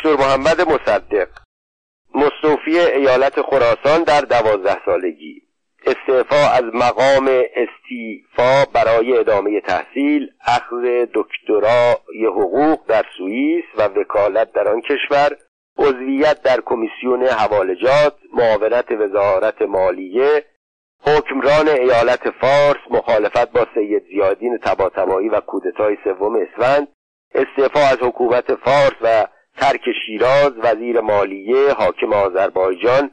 دکتر محمد مصدق مستوفی ایالت خراسان در دوازده سالگی. استعفا از مقام استیفا برای ادامه تحصیل اخذ دکترای حقوق در سوئیس و وکالت در آن کشور عضویت در کمیسیون حوالجات معاونت وزارت مالیه حکمران ایالت فارس مخالفت با سید زیادین تباتبایی و کودتای سوم اسفند استعفا از حکومت فارس و ترک شیراز وزیر مالیه حاکم آذربایجان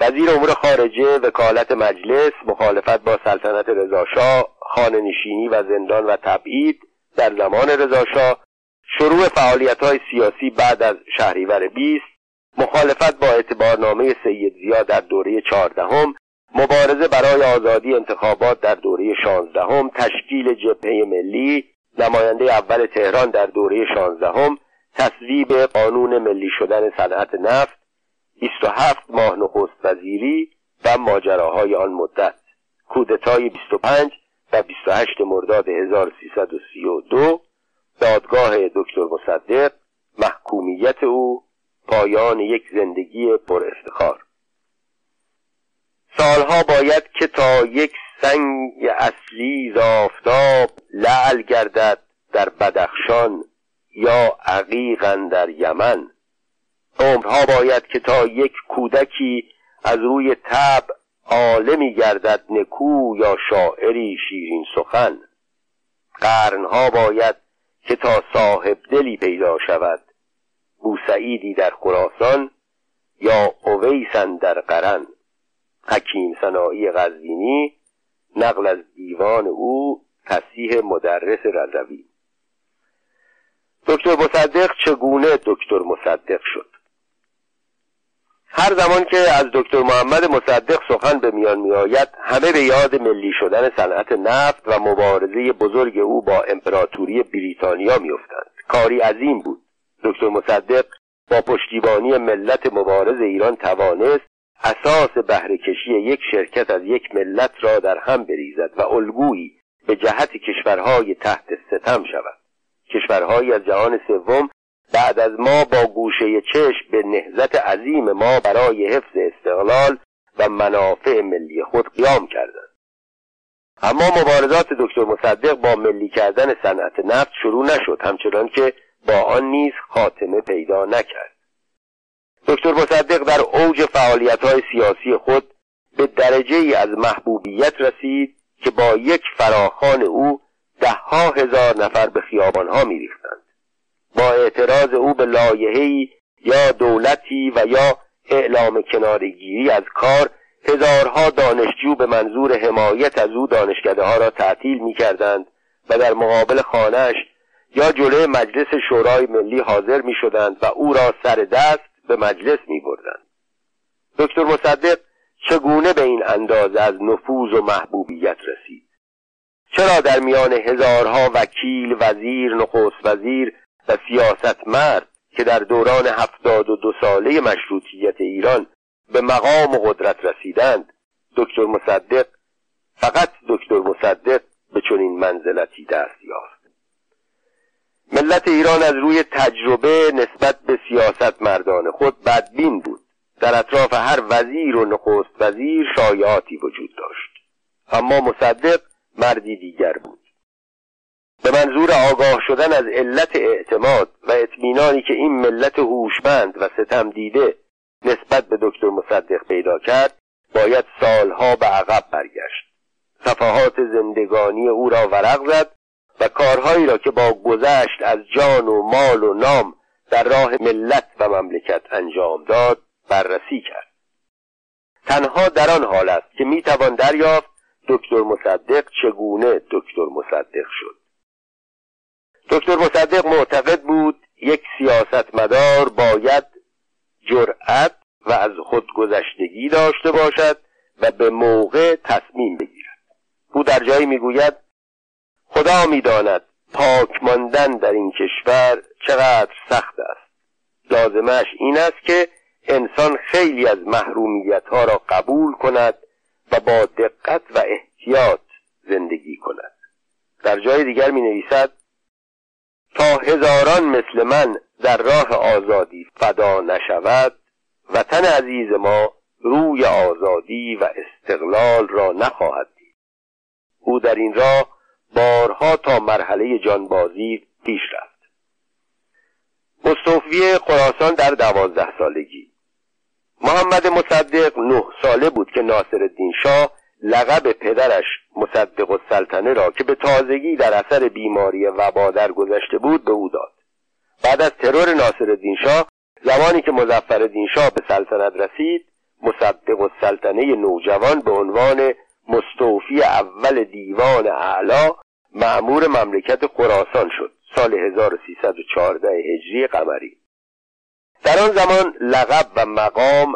وزیر امور خارجه وکالت مجلس مخالفت با سلطنت رضاشاه خانه نشینی و زندان و تبعید در زمان رضاشاه شروع فعالیت های سیاسی بعد از شهریور 20 مخالفت با اعتبارنامه سید زیاد در دوره چهاردهم مبارزه برای آزادی انتخابات در دوره شانزدهم تشکیل جبهه ملی نماینده اول تهران در دوره شانزدهم تصویب قانون ملی شدن صنعت نفت 27 ماه نخست وزیری و ماجراهای آن مدت. کودتای 25 و 28 مرداد 1332 دادگاه دکتر مصدق محکومیت او پایان یک زندگی پر افتخار. سالها باید که تا یک سنگ اصلی زافتاب لعل گردد در بدخشان یا عقیقا در یمن. عمرها باید که تا یک کودکی از روی تب عالمی گردد نکو یا شاعری شیرین سخن. قرنها باید که تا صاحب دلی پیدا شود بوسعیدی در خراسان یا اویسن در قرن. حکیم سنایی غزینی نقل از دیوان او تصیح مدرس رضوی. دکتر مصدق چگونه دکتر مصدق شد؟ هر زمان که از دکتر محمد مصدق سخن به میان میآید همه به یاد ملی شدن صنعت نفت و مبارزه بزرگ او با امپراتوری بریتانیا میافتند. کاری عظیم بود. دکتر مصدق با پشتیبانی ملت مبارز ایران توانست اساس بهرهکشی یک شرکت از یک ملت را در هم بریزد و الگویی به جهت کشورهای تحت ستم شود. کشورهایی از جهان سوم بعد از ما با گوشه چشم به نهزت عظیم ما برای حفظ استقلال و منافع ملی خود قیام کردند. اما مبارزات دکتر مصدق با ملی کردن صنعت نفت شروع نشد همچنان که با آن نیز خاتمه پیدا نکرد. دکتر مصدق در اوج فعالیت های سیاسی خود به درجه ای از محبوبیت رسید که با یک فراخان او دهها هزار نفر به خیابانها میریختند با اعتراض او به لایحه‌ای یا دولتی و یا اعلام کنارگیری از کار هزارها دانشجو به منظور حمایت از او دانشکده ها را تعطیل می کردند و در مقابل خانهش یا جلوی مجلس شورای ملی حاضر می شدند و او را سر دست به مجلس می بردند. دکتر مصدق چگونه به این اندازه از نفوذ و محبوبیت رسید چرا در میان هزارها وکیل وزیر نخست وزیر و سیاستمرد که در دوران هفتاد و دو ساله مشروطیت ایران به مقام و قدرت رسیدند دکتر مصدق فقط دکتر مصدق به چنین منزلتی دست یافت؟ ملت ایران از روی تجربه نسبت به سیاست مردان خود بدبین بود. در اطراف هر وزیر و نخست وزیر شایعاتی وجود داشت. اما مصدق مردی دیگر بود. به منظور آگاه شدن از علت اعتماد و اطمینانی که این ملت هوشمند و ستم دیده نسبت به دکتر مصدق پیدا کرد باید سالها به عقب برگشت. صفحات زندگانی او را ورق زد و کارهایی را که با گذشت از جان و مال و نام در راه ملت و مملکت انجام داد بررسی کرد. تنها در آن حال است که می‌توان دریافت دکتر مصدق چگونه دکتر مصدق شد؟ دکتر مصدق معتقد بود یک سیاستمدار باید جرأت و از خودگذشتگی داشته باشد و به موقع تصمیم بگیرد. او در جایی می‌گوید خدا می‌داند پاک ماندن در این کشور چقدر سخت است. لازمش این است که انسان خیلی از محرومیت ها را قبول کند و با دقت و احتیاط زندگی کند. در جای دیگر می نویسد تا هزاران مثل من در راه آزادی فدا نشود وطن عزیز ما روی آزادی و استقلال را نخواهد دید. او در این راه بارها تا مرحله جانبازی پیش رفت. مستوفی خراسان در دوازده سالگی محمد مصدق نه ساله بود که ناصر الدین شاه لقب پدرش مصدق السلطنه را که به تازگی در اثر بیماری وبا گذشته بود به او داد. بعد از ترور ناصر الدین شاه زمانی که مزفر الدین شاه به سلطنت رسید مصدق السلطنه نوجوان به عنوان مستوفی اول دیوان اعلا معمور مملکت خراسان شد. سال 1314 هجری قمری. در آن زمان لقب و مقام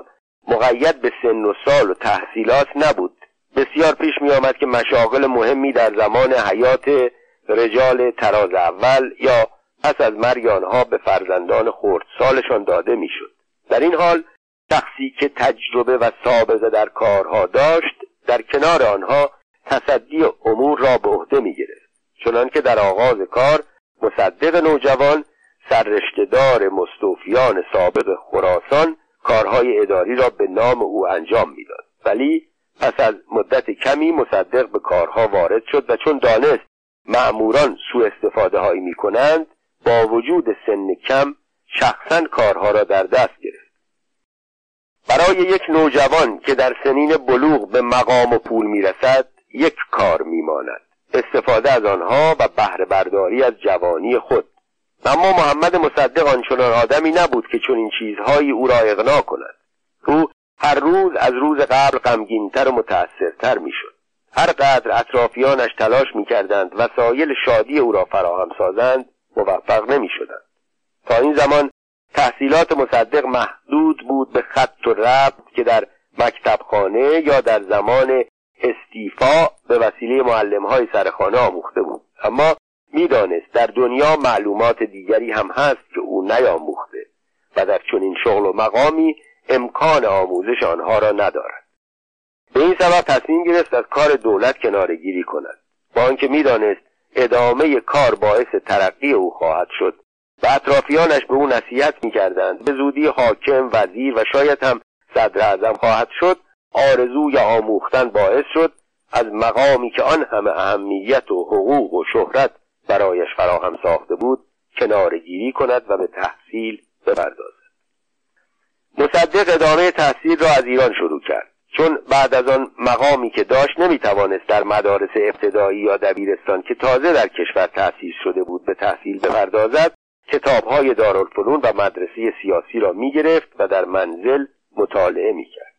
مقید به سن و سال و تحصیلات نبود. بسیار پیش می آمد که مشاغل مهمی در زمان حیات رجال تراز اول یا پس از مرگ آنها به فرزندان سالشان داده می‌شد. در این حال شخصی که تجربه و سابقه در کارها داشت در کنار آنها تصدی امور را به عهده می گرفت چنان که در آغاز کار مصدق نوجوان سررشتهدار مستوفیان سابق خراسان کارهای اداری را به نام او انجام می‌داد. ولی پس از مدت کمی مصدق به کارها وارد شد و چون دانست معموران سوء استفاده هایی می کنند با وجود سن کم شخصا کارها را در دست گرفت. برای یک نوجوان که در سنین بلوغ به مقام و پول می‌رسد یک کار میماند. استفاده از آنها و بهره برداری از جوانی خود. اما محمد مصدق آنچنان آدمی نبود که چون این چیزهایی او را اغنا کند. او هر روز از روز قبل غمگینتر و متأثرتر می‌شد. هر قدر اطرافیانش تلاش می‌کردند وسایل شادی او را فراهم سازند موفق نمی‌شدند. تا این زمان تحصیلات مصدق محدود بود به خط و ربط که در مکتبخانه یا در زمان استیفا به وسیله معلم های سرخانه آموخته بود. اما می‌دانست در دنیا معلومات دیگری هم هست که او نیاموخته و در چنین شغل و مقامی امکان آموزش آنها را ندارد. به این سبب تصمیم گرفت از کار دولت کنارگیری کند. با آنکه می‌دانست ادامه کار باعث ترقی او خواهد شد و اطرافیانش به او نصیحت می‌کردند به زودی حاکم وزیر و شاید هم صدر اعظم خواهد شد آرزوی آموختن باعث شد از مقامی که آن همه اهمیت و حقوق و شهرت برایش فراهم ساخته بود کنارگیری کند و به تحصیل بپردازد. مصدق ادامه تحصیل را از ایران شروع کرد. چون بعد از آن مقامی که داشت نمی‌توانست در مدارس ابتدایی یا دبیرستان که تازه در کشور تأسیس شده بود به تحصیل بپردازد کتابهای دارالفنون و مدرسه سیاسی را می‌گرفت و در منزل مطالعه می‌کرد.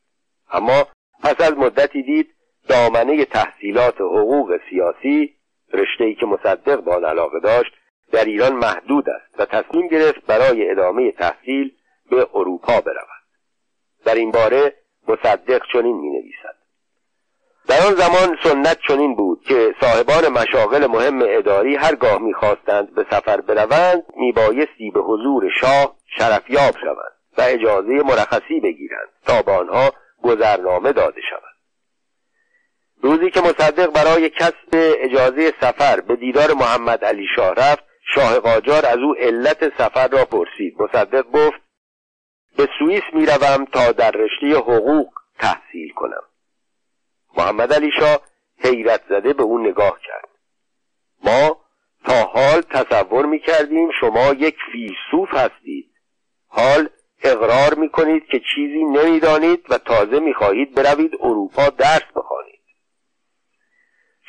اما پس از مدتی دید دامنه تحصیلات حقوق سیاسی رشته که مصدق با علاقه داشت در ایران محدود است و تصمیم گرفت برای ادامه تحصیل به اروپا برود. در این باره مصدق چنین می نویسد در آن زمان سنت چنین بود که صاحبان مشاغل مهم اداری هرگاه می‌خواستند به سفر بروند میبایستی به حضور شاه شرفیاب شوند و اجازه مرخصی بگیرند تا به آنها گذرنامه داده شود. روزی که مصدق برای کسب اجازه سفر به دیدار محمد علی شاه رفت شاه قاجار از او علت سفر را پرسید. مصدق گفت به سوئیس می‌روم تا در رشته حقوق تحصیل کنم. محمد علی شاه حیرت زده به او نگاه کرد. ما تا حال تصور می کردیم شما یک فیلسوف هستید. حال اقرار می کنید که چیزی نمی‌دانید و تازه می خواهید بروید اروپا درس بخوانید.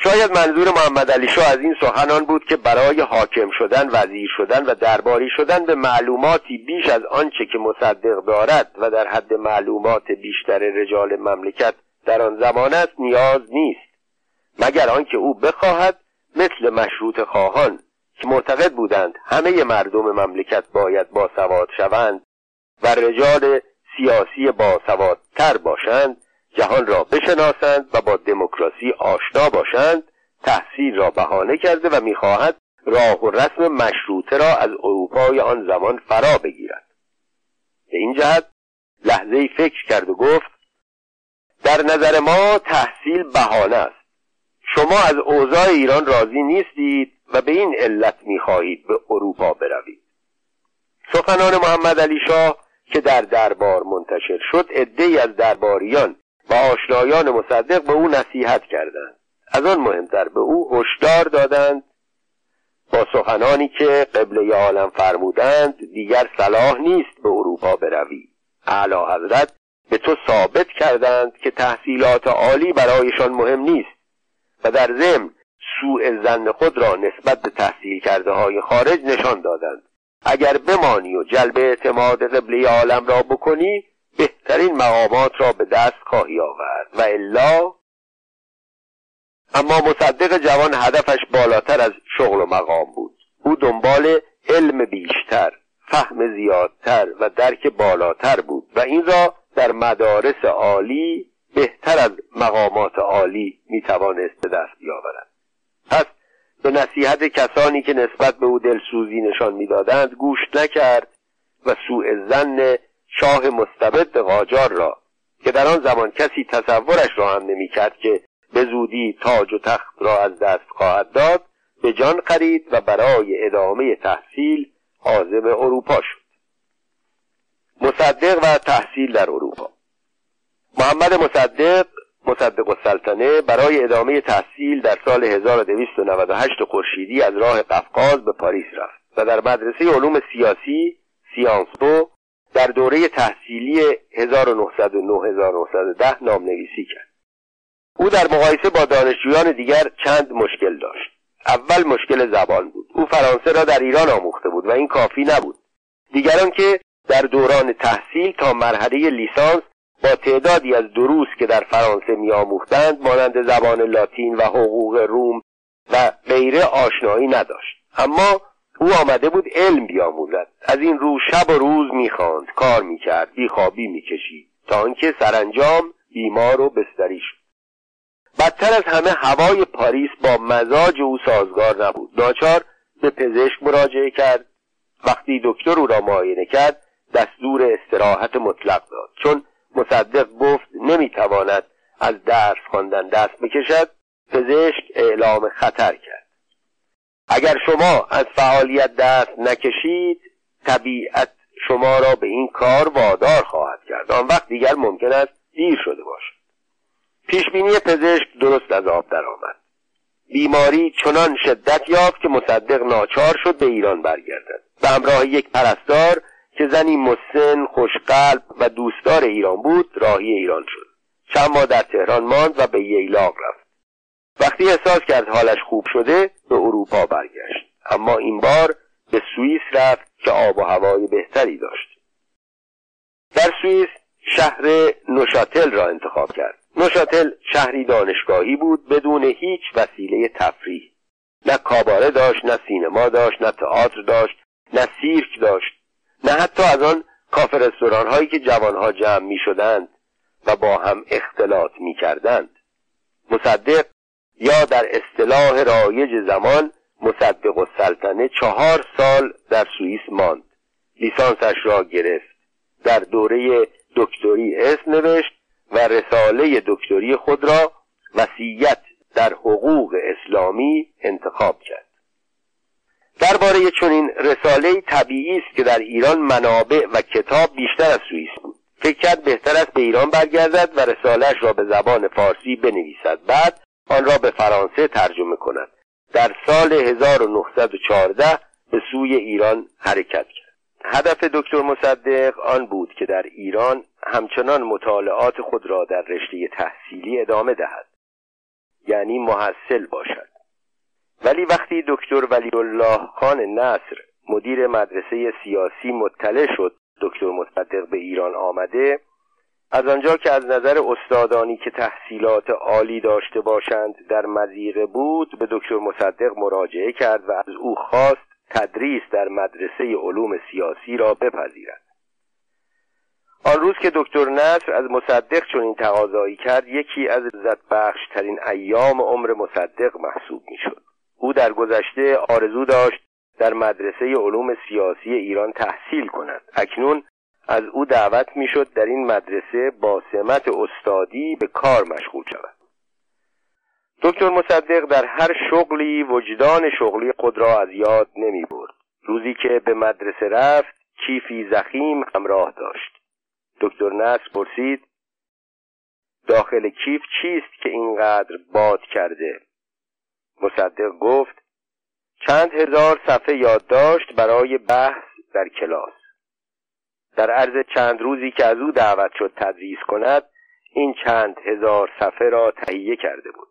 شاید منظور محمد علی شاه از این سخنان بود که برای حاکم شدن وزیر شدن و درباری شدن به معلوماتی بیش از آنچه که مصدق دارد و در حد معلومات بیشتر رجال مملکت در آن زمان است نیاز نیست مگر آنکه او بخواهد مثل مشروط خواهان که معتقد بودند همه مردم مملکت باید باسواد شوند و رجال سیاسی باسوادتر باشند جهان را بشناسند و با دموکراسی آشنا باشند تحصیل را بهانه کرده و می‌خواهد راه و رسم مشروطه را از اروپای آن زمان فرا بگیرد. به این جهت لحظه فکر کرد و گفت در نظر ما تحصیل بهانه است. شما از اوضاع ایران راضی نیستید و به این علت می‌خواهید به اروپا بروید. سخنان محمد علی شاه که در دربار منتشر شد عدهای از درباریان و آشنایان مصدق به او نصیحت کردند. از آن مهمتر به او هشدار دادند با سخنانی که قبله عالم فرمودند دیگر صلاح نیست به اروپا بروی. اعلی حضرت به تو ثابت کردند که تحصیلات عالی برایشان مهم نیست و در ضمن سوء زن خود را نسبت به تحصیل کرده های خارج نشان دادند. اگر بمانی و جلب اعتماد قبله عالم را بکنی بهترین مقامات را به دست خواهی آورد. و الا اما مصدق جوان هدفش بالاتر از شغل و مقام بود. او دنبال علم بیشتر فهم زیادتر و درک بالاتر بود و این را در مدارس عالی بهتر از مقامات عالی می‌توانست به دست بیاورد. پس به نصیحت کسانی که نسبت به او دلسوزی نشان می‌دادند گوش نکرد و سوء زن شاه مستبد قاجار را که در آن زمان کسی تصورش را هم نمی‌کرد که به زودی تاج و تخت را از دست خواهد داد به جان خرید و برای ادامه تحصیل عازم اروپا شد. مصدق و تحصیل در اروپا. محمد مصدق مصدق السلطنه برای ادامه تحصیل در سال 1298 خورشیدی از راه قفقاز به پاریس رفت و در مدرسه علوم سیاسی سیانسپو در دوره تحصیلی 1909-1910 نام نویسی کرد. او در مقایسه با دانشجویان دیگر چند مشکل داشت. اول مشکل زبان بود. او فرانسه را در ایران آموخته بود و این کافی نبود. دیگران که در دوران تحصیل تا مرحله لیسانس با تعدادی از دروس که در فرانسه میآموختند مانند زبان لاتین و حقوق روم و غیره آشنایی نداشت. اما او آمده بود علم بیاموزد. از این رو شب و روز می‌خواند کار می‌کرد بیخوابی می‌کشید تا آنکه سرانجام بیمار و بستری شد. بدتر از همه هوای پاریس با مزاج او سازگار نبود. ناچار به پزشک مراجعه کرد. وقتی دکتر او را معاینه کرد دستور استراحت مطلق داد. چون مصدق گفت نمی‌تواند از درس خواندن دست بکشد پزشک اعلام خطر کرد. اگر شما از فعالیت دست نکشید طبیعت شما را به این کار وادار خواهد کرد. آن وقت دیگر ممکن است دیر شده باشد. پیشبینی پزشک درست از آب درآمد. بیماری چنان شدت یافت که مصدق ناچار شد به ایران برگردد. به همراه یک پرستار که زنی مسن خوشقلب و دوستدار ایران بود راهی ایران شد. چند ماه در تهران ماند و به ییلاق رفت. وقتی احساس کرد حالش خوب شده به اروپا برگشت. اما این بار به سوئیس رفت که آب و هوای بهتری داشت. در سوئیس شهر نوشاتل را انتخاب کرد. نوشاتل شهری دانشگاهی بود بدون هیچ وسیله تفریح. نه کاباره داشت نه سینما داشت نه تئاتر داشت نه سیرک داشت. نه حتی از آن کافه رستوران هایی که جوانها جمع می شدند و با هم اختلاط می کردند مصدق یا در اصطلاح رایج زمان مصدق و سلطنه چهار سال در سوئیس ماند. لیسانسش را گرفت. در دوره دکتری اسم نوشت و رساله دکتری خود را وسیعت در حقوق اسلامی انتخاب کرد. درباره چنین رساله طبیعی است که در ایران منابع و کتاب بیشتر از سوئیس بود. فکر کرد بهتر است به ایران برگردد و رسالهش را به زبان فارسی بنویسد. بعد آن را به فرانسه ترجمه کند. در سال 1914 به سوی ایران حرکت کرد. هدف دکتر مصدق آن بود که در ایران همچنان مطالعات خود را در رشته تحصیلی ادامه دهد. یعنی محصل باشد. ولی وقتی دکتر ولی الله خان نصر مدیر مدرسه سیاسی مطلع شد دکتر مصدق به ایران آمده از آنجا که از نظر استادانی که تحصیلات عالی داشته باشند در مزیقه بود به دکتر مصدق مراجعه کرد و از او خواست تدریس در مدرسه علوم سیاسی را بپذیرد. آن روز که دکتر نصر از مصدق چون این تقاضایی کرد یکی از عزت بخش ترین ایام عمر مصدق محسوب می‌شد. او در گذشته آرزو داشت در مدرسه علوم سیاسی ایران تحصیل کند. اکنون از او دعوت می‌شد در این مدرسه با سمت استادی به کار مشغول شود. دکتر مصدق در هر شغلی وجدان شغلی خود را از یاد نمی برد روزی که به مدرسه رفت کیفی زخیم همراه داشت. دکتر نصر پرسید داخل کیف چیست که اینقدر باد کرده؟ مصدق گفت چند هزار صفحه یادداشت برای بحث در کلاس. در عرض چند روزی که از او دعوت شد تدریس کند این چند هزار صفحه را تهیه کرده بود.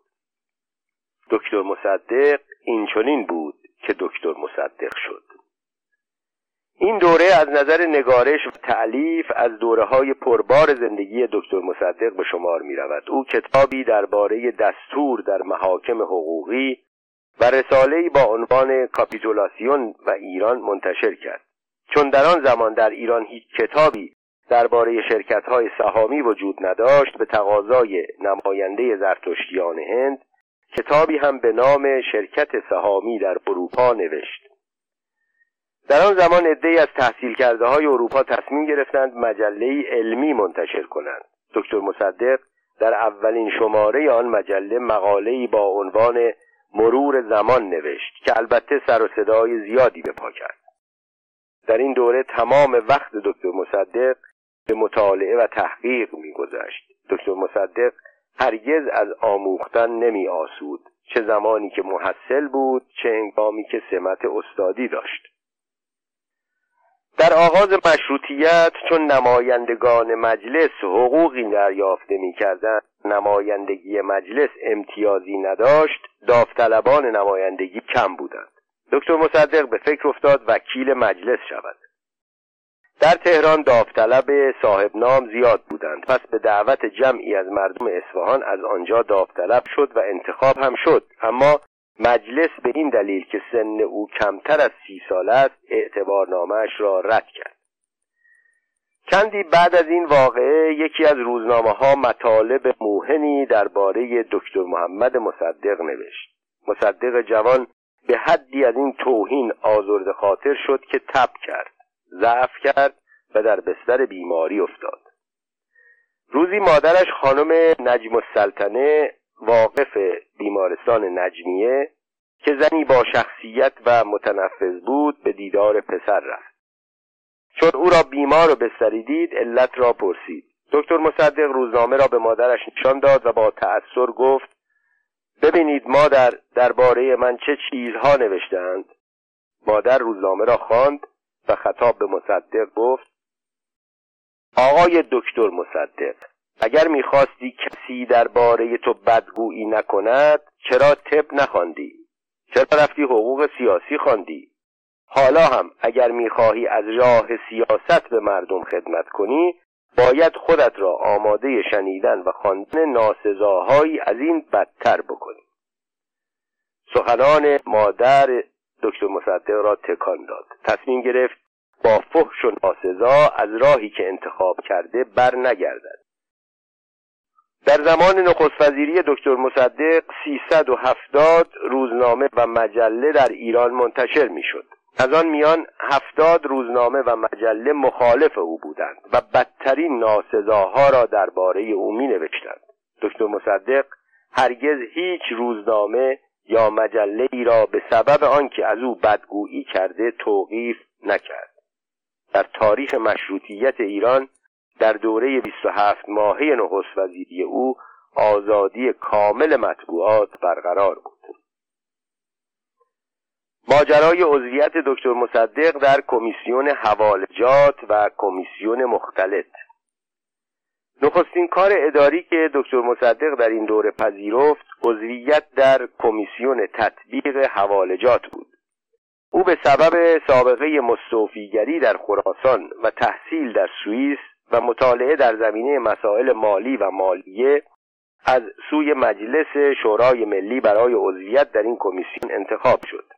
دکتر مصدق این چنین بود که دکتر مصدق شد. این دوره از نظر نگارش و تعلیف از دوره های پربار زندگی دکتر مصدق به شمار می رود. او کتابی درباره دستور در محاکم حقوقی و رساله‌ای با عنوان کاپیتولاسیون و ایران منتشر کرد. چون در آن زمان در ایران هیچ کتابی درباره شرکت های سهامی وجود نداشت به تقاضای نماینده زرتشتیان هند کتابی هم به نام شرکت سهامی در اروپا نوشت. در آن زمان عدهای از تحصیل کرده های اروپا تصمیم گرفتند مجله علمی منتشر کنند. دکتر مصدق در اولین شماره آن مجله مقاله‌ای با عنوان مرور زمان نوشت که البته سر و صدای زیادی به پا کرد. در این دوره تمام وقت دکتر مصدق به مطالعه و تحقیق میگذشت. دکتر مصدق هرگز از آموختن نمی آسود چه زمانی که محصل بود چه انگامی که سمت استادی داشت. در آغاز مشروطیت چون نمایندگان مجلس حقوقی دریافته می‌کردند نمایندگی مجلس امتیازی نداشت داوطلبان نمایندگی کم بودند. دکتر مصدق به فکر افتاد وکیل مجلس شود. در تهران داوطلب صاحب نام زیاد بودند. پس به دعوت جمعی از مردم اصفهان از آنجا داوطلب شد و انتخاب هم شد. اما مجلس به این دلیل که سن او کمتر از سی سال است اعتبارنامهاش را رد کرد. چندی بعد از این واقعه یکی از روزنامه ها مطالب موهنی درباره دکتر محمد مصدق نوشت. مصدق جوان به حدی از این توهین آزرد خاطر شد که تب کرد ضعف کرد و در بستر بیماری افتاد. روزی مادرش خانم نجم السلطنه واقف بیمارستان نجمیه که زنی با شخصیت و متنفذ بود به دیدار پسر رفت. چون او را بیمار و بستری دید علت را پرسید. دکتر مصدق روزنامه را به مادرش نشان داد و با تأثیر گفت ببینید مادر درباره من چه چیزها نوشتند مادر روزنامه را خواند و خطاب به مصدق گفت آقای دکتر مصدق اگر می‌خواستی کسی درباره تو بدگویی نکند چرا طب نخواندی؟ چرا رفتی حقوق سیاسی خواندی؟ حالا هم اگر می‌خواهی از راه سیاست به مردم خدمت کنی باید خودت را آماده شنیدن و خواندن ناسزاهایی از این بدتر بکنی. سخنان مادر دکتر مصدق را تکان داد. تصمیم گرفت با فحش و ناسزا از راهی که انتخاب کرده بر نگردد در زمان نخست وزیری دکتر مصدق 370 روزنامه و مجله در ایران منتشر می‌شد. از آن میان هفتاد روزنامه و مجله مخالف او بودند و بدترین ناسزاها را درباره او می نوشتند. دکتر مصدق هرگز هیچ روزنامه یا مجله ای را به سبب آنکه از او بدگویی کرده توقیف نکرد. در تاریخ مشروطیت ایران در دوره 27 ماهه نخست وزیری او آزادی کامل مطبوعات برقرار بود ماجرای عضویت دکتر مصدق در کمیسیون حوالجات و کمیسیون مختلط. نخستین کار اداری که دکتر مصدق در این دوره پذیرفت عضویت در کمیسیون تطبیق حوالجات بود. او به سبب سابقه مستوفیگری در خراسان و تحصیل در سوئیس و مطالعه در زمینه مسائل مالی و مالیه از سوی مجلس شورای ملی برای عضویت در این کمیسیون انتخاب شد.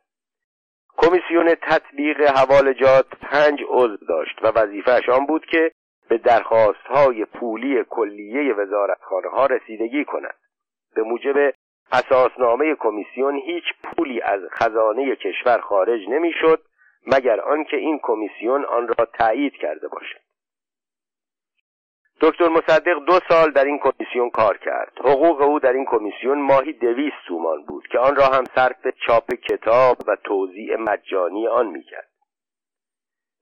کمیسیون تطبیق حوالجات پنج عضو داشت و وظیفهش آن بود که به درخواست های پولی کلیه وزارتخانه ها رسیدگی کند. به موجب اساسنامه کمیسیون هیچ پولی از خزانه کشور خارج نمی‌شد مگر آنکه این کمیسیون آن را تایید کرده باشد. دکتر مصدق دو سال در این کمیسیون کار کرد. حقوق او در این کمیسیون ماهی دویست تومان بود که آن را هم صرف چاپ کتاب و توضیع مجانی آن می‌کرد.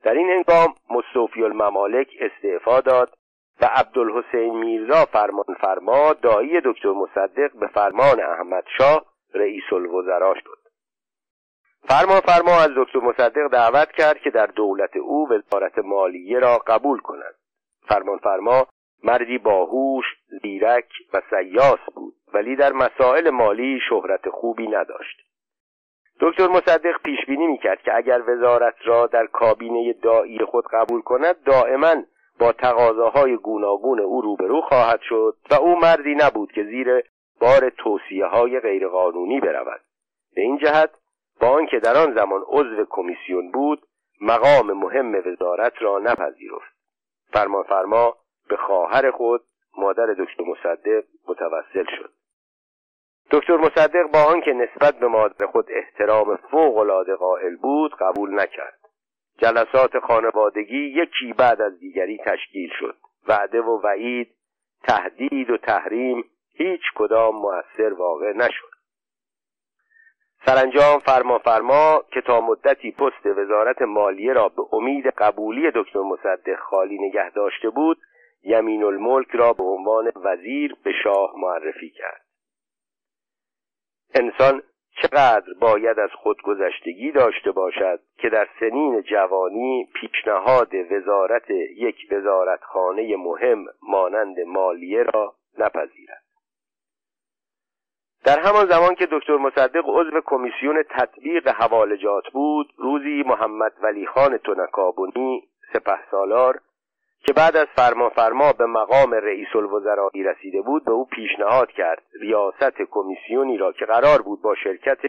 در این هنگام مصطفی الممالک استعفا داد و عبدالحسین میرزا فرمان فرما دایی دکتر مصدق به فرمان احمد شاه رئیس الوزرا شد. فرمان فرما از دکتر مصدق دعوت کرد که در دولت او وزارت مالیه را قبول کند. فرمان فرما مردی باهوش زیرک و سیاس بود ولی در مسائل مالی شهرت خوبی نداشت. دکتر مصدق پیش بینی می‌کرد که اگر وزارت را در کابینه دایی خود قبول کند دائما با تقاضاهای گوناگون او روبرو خواهد شد و او مردی نبود که زیر بار توصیه های غیرقانونی برود. به این جهت با آنکه در آن زمان عضو کمیسیون بود مقام مهم وزارت را نپذیرفت. فرمان فرما به خواهر خود مادر دکتر مصدق متوسل شد. دکتر مصدق با آنکه نسبت به مادر خود احترام فوق قائل بود قبول نکرد. جلسات خانوادگی یکی بعد از دیگری تشکیل شد. وعده و وعید تهدید و تحریم هیچ کدام مؤثر واقع نشد. سرانجام فرما فرما که تا مدتی پست وزارت مالیه را به امید قبولی دکتر مصدق خالی نگه داشته بود یمین الملک را به عنوان وزیر به شاه معرفی کرد. انسان چقدر باید از خودگذشتگی داشته باشد که در سنین جوانی پیشنهاد وزارت یک وزارتخانه مهم مانند مالیه را نپذیرد. در همان زمان که دکتر مصدق عضو کمیسیون تطبیق حوالجات بود روزی محمد ولی خان تنکابونی سپه سالار که بعد از فرما فرما به مقام رئیس الوزرایی رسیده بود به او پیشنهاد کرد ریاست کمیسیونی را که قرار بود با شرکت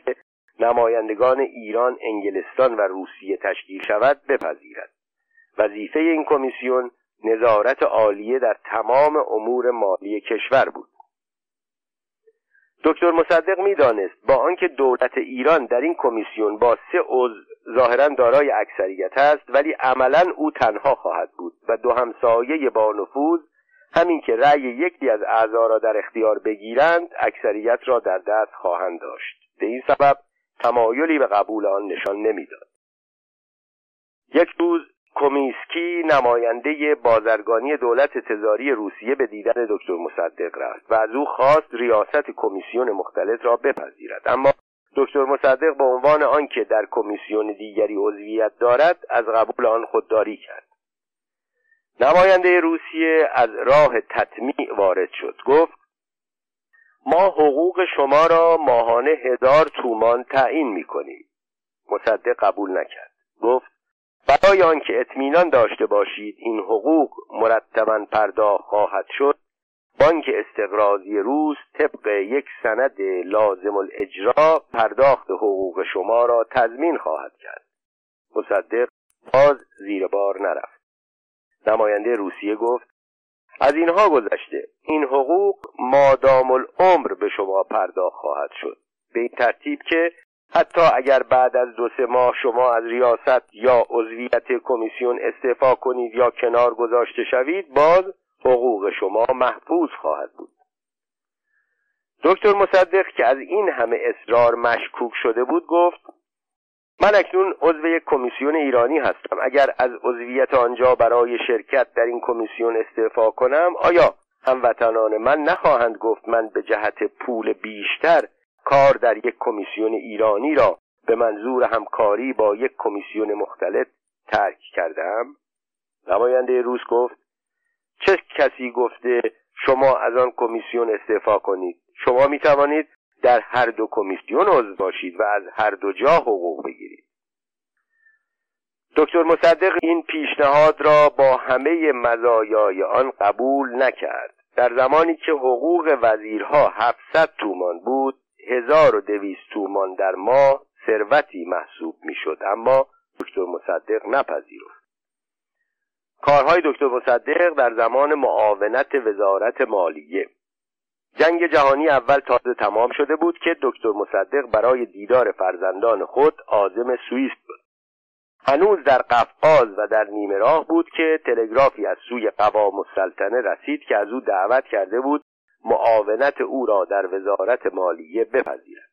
نمایندگان ایران، انگلستان و روسیه تشکیل شود بپذیرد. وظیفه این کمیسیون نظارت عالیه در تمام امور مالی کشور بود. دکتر مصدق می‌دانست با آنکه دولت ایران در این کمیسیون با سه عضو ظاهرا دارای اکثریت است ولی عملا او تنها خواهد بود و دو همسایه با نفوذ همین که رأی یکی از اعضا را در اختیار بگیرند اکثریت را در دست خواهند داشت. به این سبب تمایلی به قبول آن نشان نمی‌داد. یک روز کومیسکی نماینده بازرگانی دولت تزاری روسیه به دیدن دکتر مصدق رفت و از او خواست ریاست کمیسیون مختلط را بپذیرد. اما دکتر مصدق به عنوان آنکه در کمیسیون دیگری عضویت دارد از قبول آن خودداری کرد. نماینده روسیه از راه تطمیع وارد شد. گفت ما حقوق شما را ماهانه هزار تومان تعیین می‌کنیم. مصدق قبول نکرد. گفت برای آنکه اطمینان داشته باشید این حقوق مرتبا پرداخت خواهد شد بانک استقراضی روس طبق یک سند لازم الاجرا پرداخت حقوق شما را تضمین خواهد کرد. مصدق باز زیر بار نرفت. نماینده روسیه گفت از اینها گذشته این حقوق مادام العمر به شما پرداخت خواهد شد. به این ترتیب که حتی اگر بعد از دو سه ماه شما از ریاست یا عضویت کمیسیون استعفا کنید یا کنار گذاشته شوید باز حقوق شما محفوظ خواهد بود. دکتر مصدق که از این همه اصرار مشکوک شده بود گفت من اکنون عضو یک کمیسیون ایرانی هستم. اگر از عضویت آنجا برای شرکت در این کمیسیون استعفا کنم آیا هموطنان من نخواهند گفت من به جهت پول بیشتر کار در یک کمیسیون ایرانی را به منظور همکاری با یک کمیسیون مختلف ترک کردم. نماینده روس گفت چه کسی گفته شما از آن کمیسیون استعفا کنید؟ شما می توانید در هر دو کمیسیون عضو باشید و از هر دو جا حقوق بگیرید. دکتر مصدق این پیشنهاد را با همه مزایای آن قبول نکرد. در زمانی که حقوق وزیرها 700 تومان بود 1200 تومان در ماه ثروتی محسوب می‌شد اما دکتر مصدق نپذیرفت. کارهای دکتر مصدق در زمان معاونت وزارت مالیه. جنگ جهانی اول تازه تمام شده بود که دکتر مصدق برای دیدار فرزندان خود عازم سوئیس بود. هنوز در قفقاز و در نیمه راه بود که تلگرافی از سوی قوام السلطنه رسید که از او دعوت کرده بود معاونت او را در وزارت مالیه بپذیرد.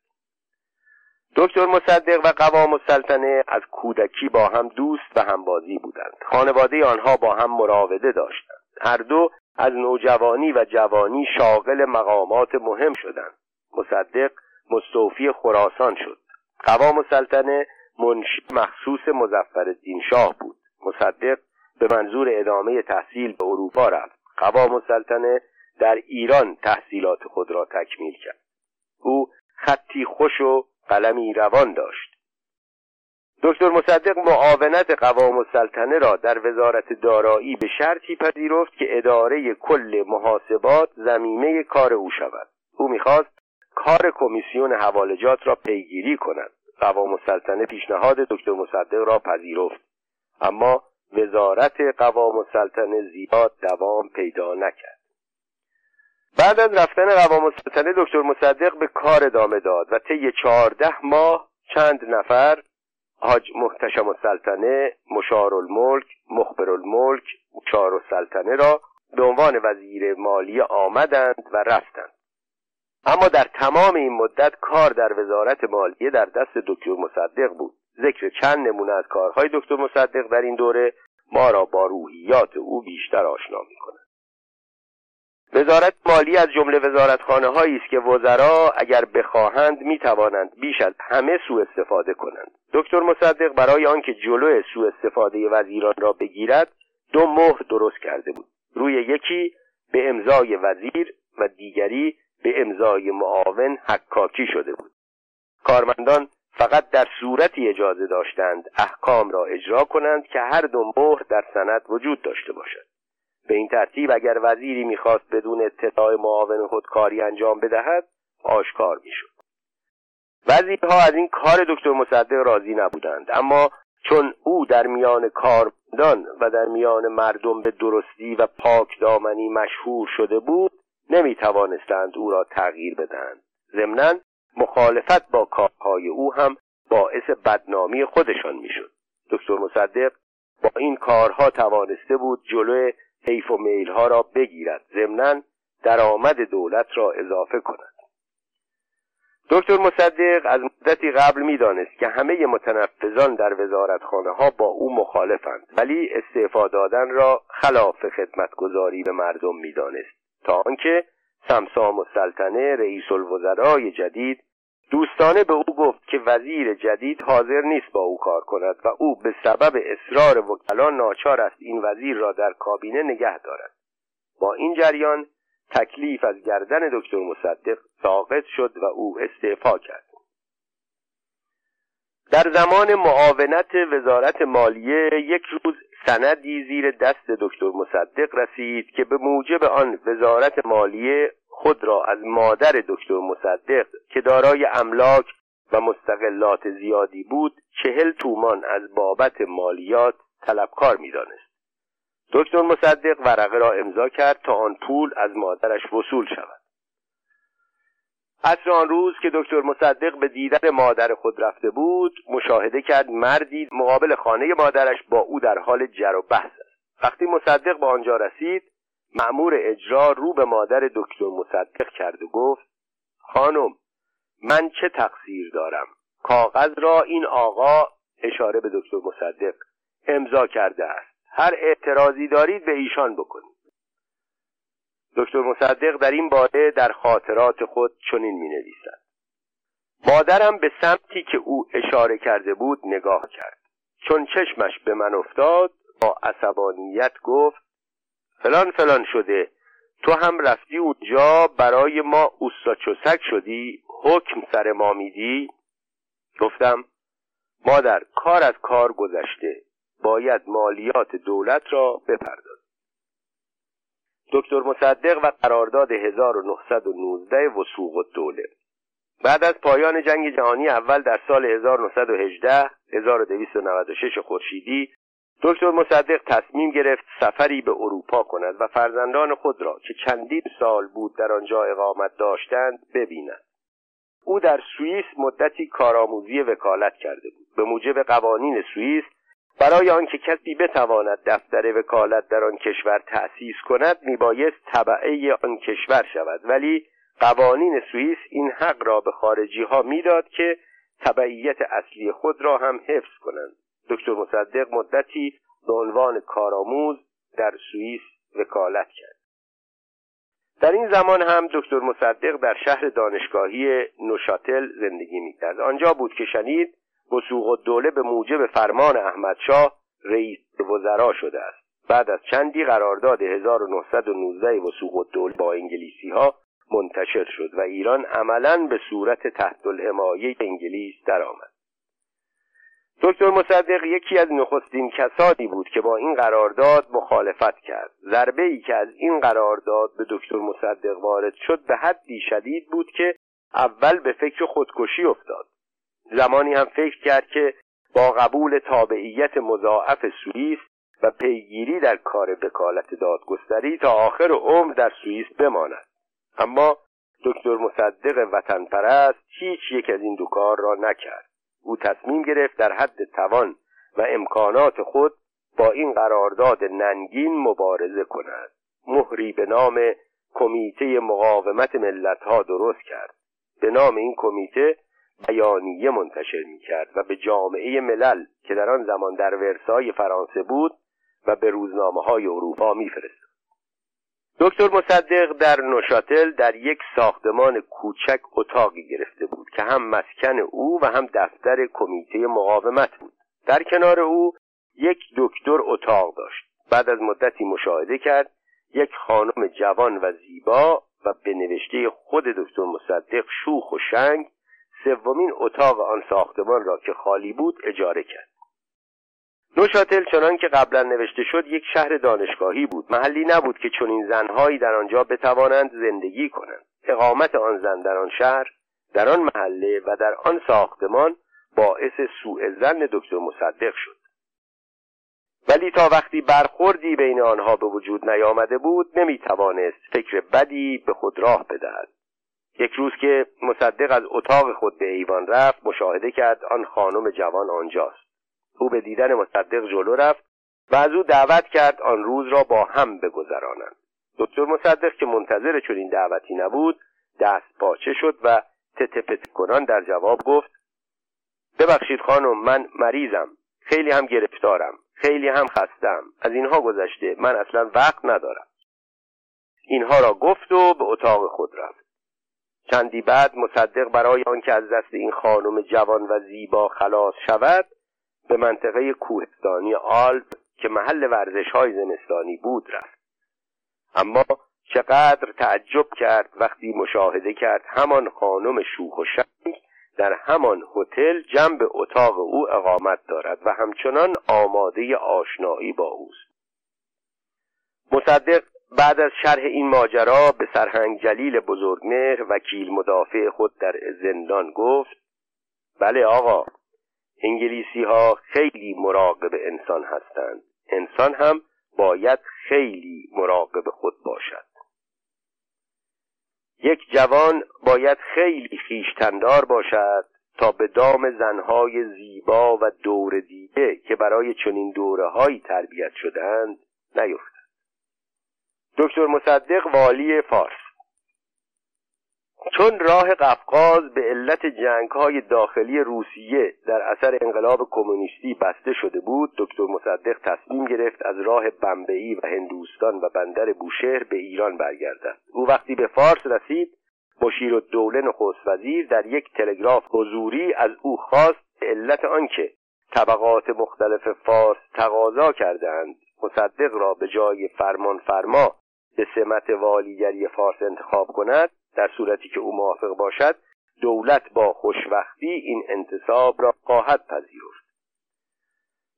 دکتر مصدق و قوام السلطنه از کودکی با هم دوست و همبازی بودند. خانواده آنها با هم مراوده داشتند. هر دو از نوجوانی و جوانی شاغل مقامات مهم شدند. مصدق مستوفی خراسان شد. قوام السلطنه منشی مخصوص مزفر شاه بود. مصدق به منظور ادامه تحصیل به اروپا رفت. قوام السلطنه در ایران تحصیلات خود را تکمیل کرد. او خطی خوش و قلمی روان داشت. دکتر مصدق معاونت قوام السلطنه را در وزارت دارایی به شرطی پذیرفت که اداره کل محاسبات زمینه کار او شود. او می‌خواست کار کمیسیون حوالجات را پیگیری کند. قوام السلطنه پیشنهاد دکتر مصدق را پذیرفت. اما وزارت قوام السلطنه زیاد دوام پیدا نکرد. بعد از رفتن قوام السلطنه دکتر مصدق به کار ادامه داد و طی چهارده ماه چند نفر حاج محتشم السلطنه مشار الملک مخبر الملک مشار السلطنه را به عنوان وزیر مالی آمدند و رفتند. اما در تمام این مدت کار در وزارت مالیه در دست دکتر مصدق بود. ذکر چند نمونه از کارهای دکتر مصدق در این دوره ما را با روحیات او بیشتر آشنا می کند وزارت مالی از جمله وزارتخانه هایی است که وزرا اگر بخواهند می توانند بیش از همه سوء استفاده کنند. دکتر مصدق برای آنکه جلو سوء استفاده وزیران را بگیرد دو مهر درست کرده بود. روی یکی به امضای وزیر و دیگری به امضای معاون حکاکی شده بود. کارمندان فقط در صورتی اجازه داشتند احکام را اجرا کنند که هر دو مهر در سند وجود داشته باشد. به این ترتیب اگر وزیری می‌خواست بدون اطلاع معاون خود کاری انجام بدهد آشکار می‌شد. وزیرها از این کار دکتر مصدق راضی نبودند اما چون او در میان کارمندان و در میان مردم به درستی و پاک دامنی مشهور شده بود نمی توانستند او را تغییر بدهند. ضمنا مخالفت با کارهای او هم باعث بدنامی خودشان می‌شد. دکتر مصدق با این کارها توانسته بود جلو حیف و میلها را بگیرد. ضمنا درآمد دولت را اضافه کند. دکتر مصدق از مدتی قبل می‌دانست که همه متنفذان در وزارتخانه ها با او مخالفند ولی استعفا دادن را خلاف خدمتگذاری به مردم می‌دانست. تا آنکه سمسام السلطنه رئیس الوزرای جدید دوستانه به او گفت که وزیر جدید حاضر نیست با او کار کند و او به سبب اصرار وکلا ناچار است این وزیر را در کابینه نگه دارد. با این جریان تکلیف از گردن دکتر مصدق ساقط شد و او استعفا کرد. در زمان معاونت وزارت مالیه یک روز سندی زیر دست دکتر مصدق رسید که به موجب آن وزارت مالیه خود را از مادر دکتر مصدق که دارای املاک و مستقلات زیادی بود چهل تومان از بابت مالیات طلبکار می‌دانست. دکتر مصدق ورقه را امضا کرد تا آن پول از مادرش وصول شود. عصر آن روز که دکتر مصدق به دیدن مادر خود رفته بود مشاهده کرد مردی مقابل خانه مادرش با او در حال جر و بحث است. وقتی مصدق به آنجا رسید مأمور اجرا رو به مادر دکتر مصدق کرد و گفت خانم من چه تقصیر دارم؟ کاغذ را این آقا اشاره به دکتر مصدق امضا کرده است. هر اعتراضی دارید به ایشان بکنید. دکتر مصدق در این باره در خاطرات خود چنین می نویسد مادرم به سمتی که او اشاره کرده بود نگاه کرد. چون چشمش به من افتاد با عصبانیت گفت فلان فلان شده. تو هم رفتی اونجا برای ما اوستا چسک شدی حکم سر ما میدی؟ گفتم مادر کار از کار گذشته. باید مالیات دولت را بپرداز. دکتر مصدق و قرارداد 1919 وسوق دوله بعد از پایان جنگ جهانی اول در سال 1918 1296 خورشیدی دکتر مصدق تصمیم گرفت سفری به اروپا کند و فرزندان خود را که چندین سال بود در آنجا اقامت داشتند ببیند. او در سوئیس مدتی کارآموزی وکالت کرده بود. به موجب قوانین سوئیس برای آنکه کسی بتواند دفتر وکالت در آن کشور تأسیس کند میبایست طبعه آن کشور شود. ولی قوانین سوئیس این حق را به خارجی ها می‌داد که تبعیت اصلی خود را هم حفظ کنند. دکتر مصدق مدتی به عنوان کارآموز در سوئیس وکالت کرد. در این زمان هم دکتر مصدق در شهر دانشگاهی نوشاتل زندگی می‌کرد. آنجا بود که شنید وسوق و دوله به موجب فرمان احمدشاه رئیس وزرا شده است. بعد از چندی قرارداد 1919 وسوق و دوله با انگلیسی ها منتشر شد و ایران عملا به صورت تحت الحمایه انگلیس درآمد. دکتر مصدق یکی از نخستین کسانی بود که با این قرارداد مخالفت کرد. ضربه ای که از این قرارداد به دکتر مصدق وارد شد به حدی شدید بود که اول به فکر خودکشی افتاد. زمانی هم فکر کرد که با قبول تابعیت مضاعف سوئیس و پیگیری در کار وکالت دادگستری تا آخر عمر در سوئیس بماند. اما دکتر مصدق وطن پرست هیچ یک از این دو کار را نکرد. او تصمیم گرفت در حد توان و امکانات خود با این قرارداد ننگین مبارزه کند مهری به نام کمیته مقاومت ملت ها درست کرد به نام این کمیته بیانیه منتشر می کرد و به جامعه ملل که در آن زمان در ورسای فرانسه بود و به روزنامه های اروپا می فرست. دکتر مصدق در نوشاتل در یک ساختمان کوچک اتاقی گرفته بود که هم مسکن او و هم دفتر کمیته مقاومت بود. در کنار او یک دکتر اتاق داشت. بعد از مدتی مشاهده کرد یک خانم جوان و زیبا و به نوشته خود دکتر مصدق شوخ و شنگ سومین اتاق آن ساختمان را که خالی بود اجاره کرد. نوشاتل چنان که قبلا نوشته شد یک شهر دانشگاهی بود. محلی نبود که چنین زنهایی در آنجا بتوانند زندگی کنند. اقامت آن زن در آن شهر در آن محله و در آن ساختمان باعث سوء زن دکتر مصدق شد. ولی تا وقتی برخوردی بین آنها به وجود نیامده بود نمی‌توانست فکر بدی به خود راه بدهد. یک روز که مصدق از اتاق خود به ایوان رفت مشاهده کرد آن خانم جوان آنجاست. او به دیدن مصدق جلو رفت و از او دعوت کرد آن روز را با هم بگذرانند. دکتر مصدق که منتظر چنین دعوتی نبود دست پاچه شد و تتپت کنان در جواب گفت ببخشید خانم من مریضم خیلی هم گرفتارم خیلی هم خستم از اینها گذشته من اصلا وقت ندارم. اینها را گفت و به اتاق خود رفت. چندی بعد مصدق برای آنکه از دست این خانم جوان و زیبا خلاص شود به منطقه کوهستانی آلپ که محل ورزش های زمستانی بود رفت. اما چقدر تعجب کرد وقتی مشاهده کرد همان خانم شوخ و شنگ در همان هتل جنب اتاق او اقامت دارد و همچنان آماده آشنایی با اوست. مصدق بعد از شرح این ماجرا به سرهنگ جلیل بزرگمهر وکیل مدافع خود در زندان گفت بله آقا انگلیسی ها خیلی مراقب انسان هستند. انسان هم باید خیلی مراقب خود باشد. یک جوان باید خیلی خیشتندار باشد تا به دام زنهای زیبا و دور دیده که برای چنین دوره هایی تربیت شدند نیفتد. دکتر مصدق والی فارس. چون راه قفقاز به علت جنگ های داخلی روسیه در اثر انقلاب کمونیستی بسته شده بود دکتر مصدق تصمیم گرفت از راه بمبئی و هندوستان و بندر بوشهر به ایران برگردد. او وقتی به فارس رسید مشیر و دوله نخست وزیر در یک تلگراف حضوری از او خواست علت آنکه طبقات مختلف فارس تقاضا کردند مصدق را به جای فرمان فرما به سمت والیگری فارس انتخاب کند در صورتی که او موافق باشد دولت با خوشوقتی این انتصاب را خواهد پذیرفت.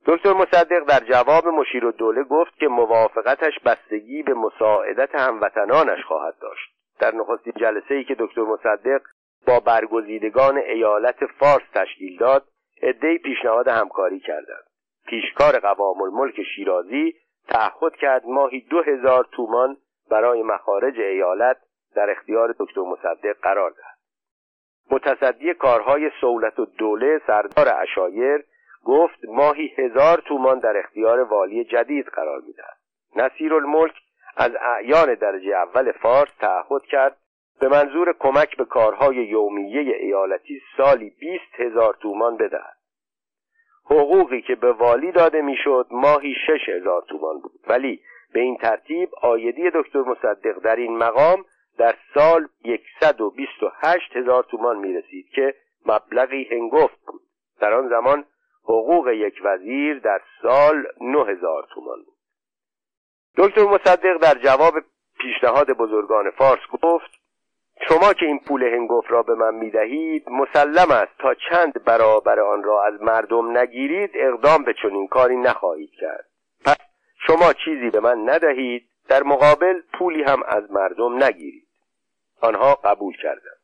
دکتر مصدق در جواب مشیر و دوله گفت که موافقتش بستگی به مساعدت هموطنانش خواهد داشت. در نخستین جلسه ای که دکتر مصدق با برگزیدگان ایالت فارس تشکیل داد عدهای پیشنهاد همکاری کردند. پیشکار قوام الملک شیرازی تعهد کرد ماهی دو هزار تومان برای مخارج ایالت در اختیار دکتر مصدق قرار دهد. متصدی کارهای سولت و دوله سردار اشایر گفت ماهی هزار تومان در اختیار والی جدید قرار می‌دهد. نصیر الملک از اعیان درجه اول فارس تعهد کرد به منظور کمک به کارهای یومیه ایالتی سالی بیست هزار تومان بدهد. حقوقی که به والی داده می‌شد ماهی شش هزار تومان بود. ولی به این ترتیب آیدی دکتر مصدق در این مقام در سال یکصد و بیست و هشت هزار تومان می رسید که مبلغی هنگفت بود. در آن زمان حقوق یک وزیر در سال نه هزار تومان بود. دکتر مصدق در جواب پیشنهاد بزرگان فارس گفت شما که این پول هنگفت را به من می‌دهید مسلم است تا چند برابر آن را از مردم نگیرید اقدام به چنین کاری نخواهید کرد. پس شما چیزی به من ندهید در مقابل پولی هم از مردم نگیرید. آنها قبول کردند.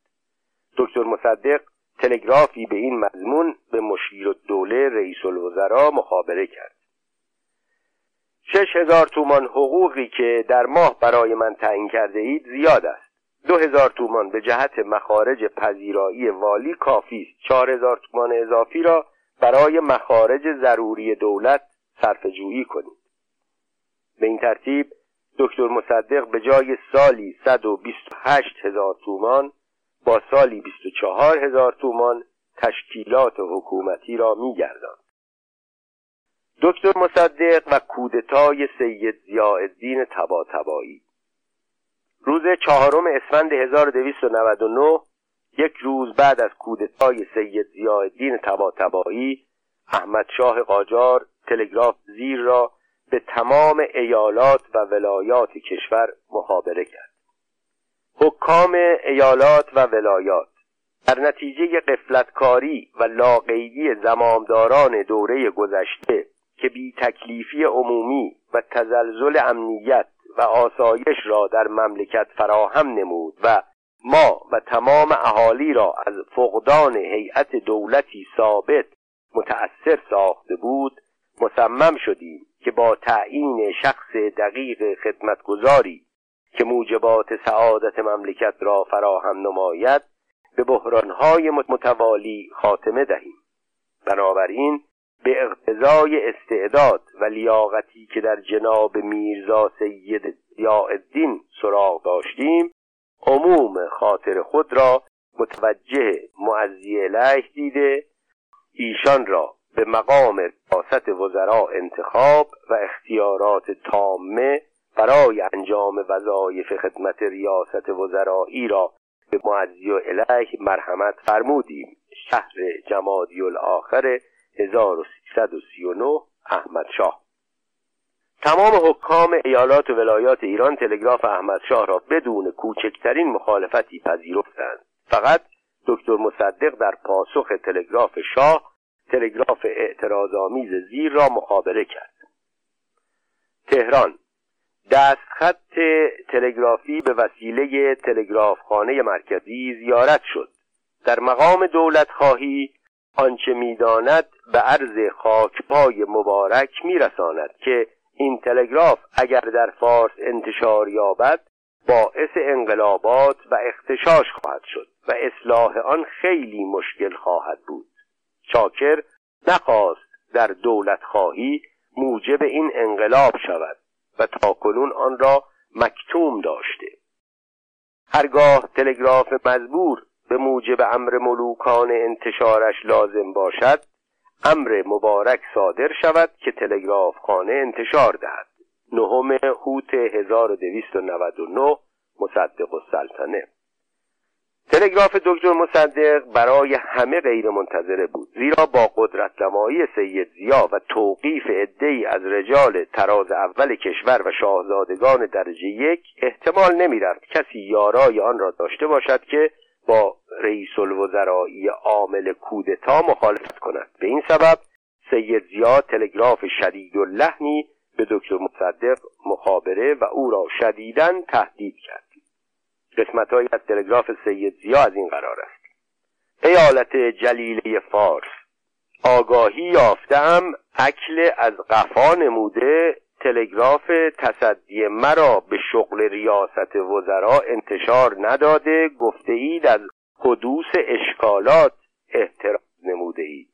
دکتر مصدق تلگرافی به این مضمون به مشیر دوله رئیس الوزراء مخابره کرد. شش هزار تومان حقوقی که در ماه برای من تعیین کرده اید زیاد است. دو هزار تومان به جهت مخارج پذیرایی والی کافی است. چهار هزار تومان اضافی را برای مخارج ضروری دولت صرف جویی کنید. به این ترتیب دکتر مصدق به جای سالی 128 هزار تومان با سالی 24 هزار تومان تشکیلات حکومتی را میگرداند. دکتر مصدق و کودتای سید ضیاءالدین طباطبایی. روز چهارم اسفند 1299 یک روز بعد از کودتای سید ضیاءالدین طباطبایی احمد شاه قاجار تلگراف زیر را به تمام ایالات و ولایات کشور مخابره کرد. حکام ایالات و ولایات در نتیجه قفلتکاری و لاقیدی زمامداران دوره گذشته که بی تکلیفی عمومی و تزلزل امنیت و آسایش را در مملکت فراهم نمود و ما و تمام اهالی را از فقدان هیئت دولتی ثابت متأثر ساخته بود مصمم شدیم که با تعیین شخص دقیق خدمتگذاری که موجبات سعادت مملکت را فراهم نماید به بحرانهای متوالی خاتمه دهیم. بنابراین به اقتضای استعداد و لیاقتی که در جناب میرزا سید ضیاءالدین سراغ داشتیم عموم خاطر خود را متوجه معزی الیه دیده ایشان را به مقام ریاست وزراء انتخاب و اختیارات تامه برای انجام وظایف خدمت ریاست وزرایی را به معزی و الیه مرحمت فرمودیم. شهر جمادی الاخر 1339 احمد شاه. تمام حکام ایالات و ولایات ایران تلگراف احمد شاه را بدون کوچکترین مخالفتی پذیرفتند. فقط دکتر مصدق در پاسخ تلگراف شاه تلگراف اعتراضآمیز زیر را مخابره کرد. تهران دستخط تلگرافی به وسیله تلگرافخانه مرکزی زیارت شد. در مقام دولت خواهی آنچه می‌داند به عرض خاکپای مبارک میرساند که این تلگراف اگر در فارس انتشار یابد باعث انقلابات و اختشاش خواهد شد و اصلاح آن خیلی مشکل خواهد بود. شاکر نخواست در دولت خواهی موجب این انقلاب شود و تاکنون آن را مکتوم داشته. هرگاه تلگراف مزبور به موجب امر ملوکان انتشارش لازم باشد امر مبارک صادر شود که تلگراف خانه انتشار دهد. نهم هوت 1299 مصدق السلطنه. تلگراف دکتر مصدق برای همه غیر منتظره بود. زیرا با قدرت نمایی سید زیا و توقیف عدهای از رجال تراز اول کشور و شاهزادگان درجه یک احتمال نمی‌رفت کسی یارای آن را داشته باشد که با رئیس الوزرایی عامل کودتا مخالفت کند. به این سبب سید زیا تلگراف شدید و لحنی به دکتر مصدق مخابره و او را شدیدن تهدید کرد. قسمت های از تلگراف سید زیا از این قرار است. ایالت جلیله فارس. آگاهی یافتم اکل از قفا نموده تلگراف تصدی مرا به شغل ریاست وزرا انتشار نداده گفته اید از حدوث اشکالات احترام نموده اید.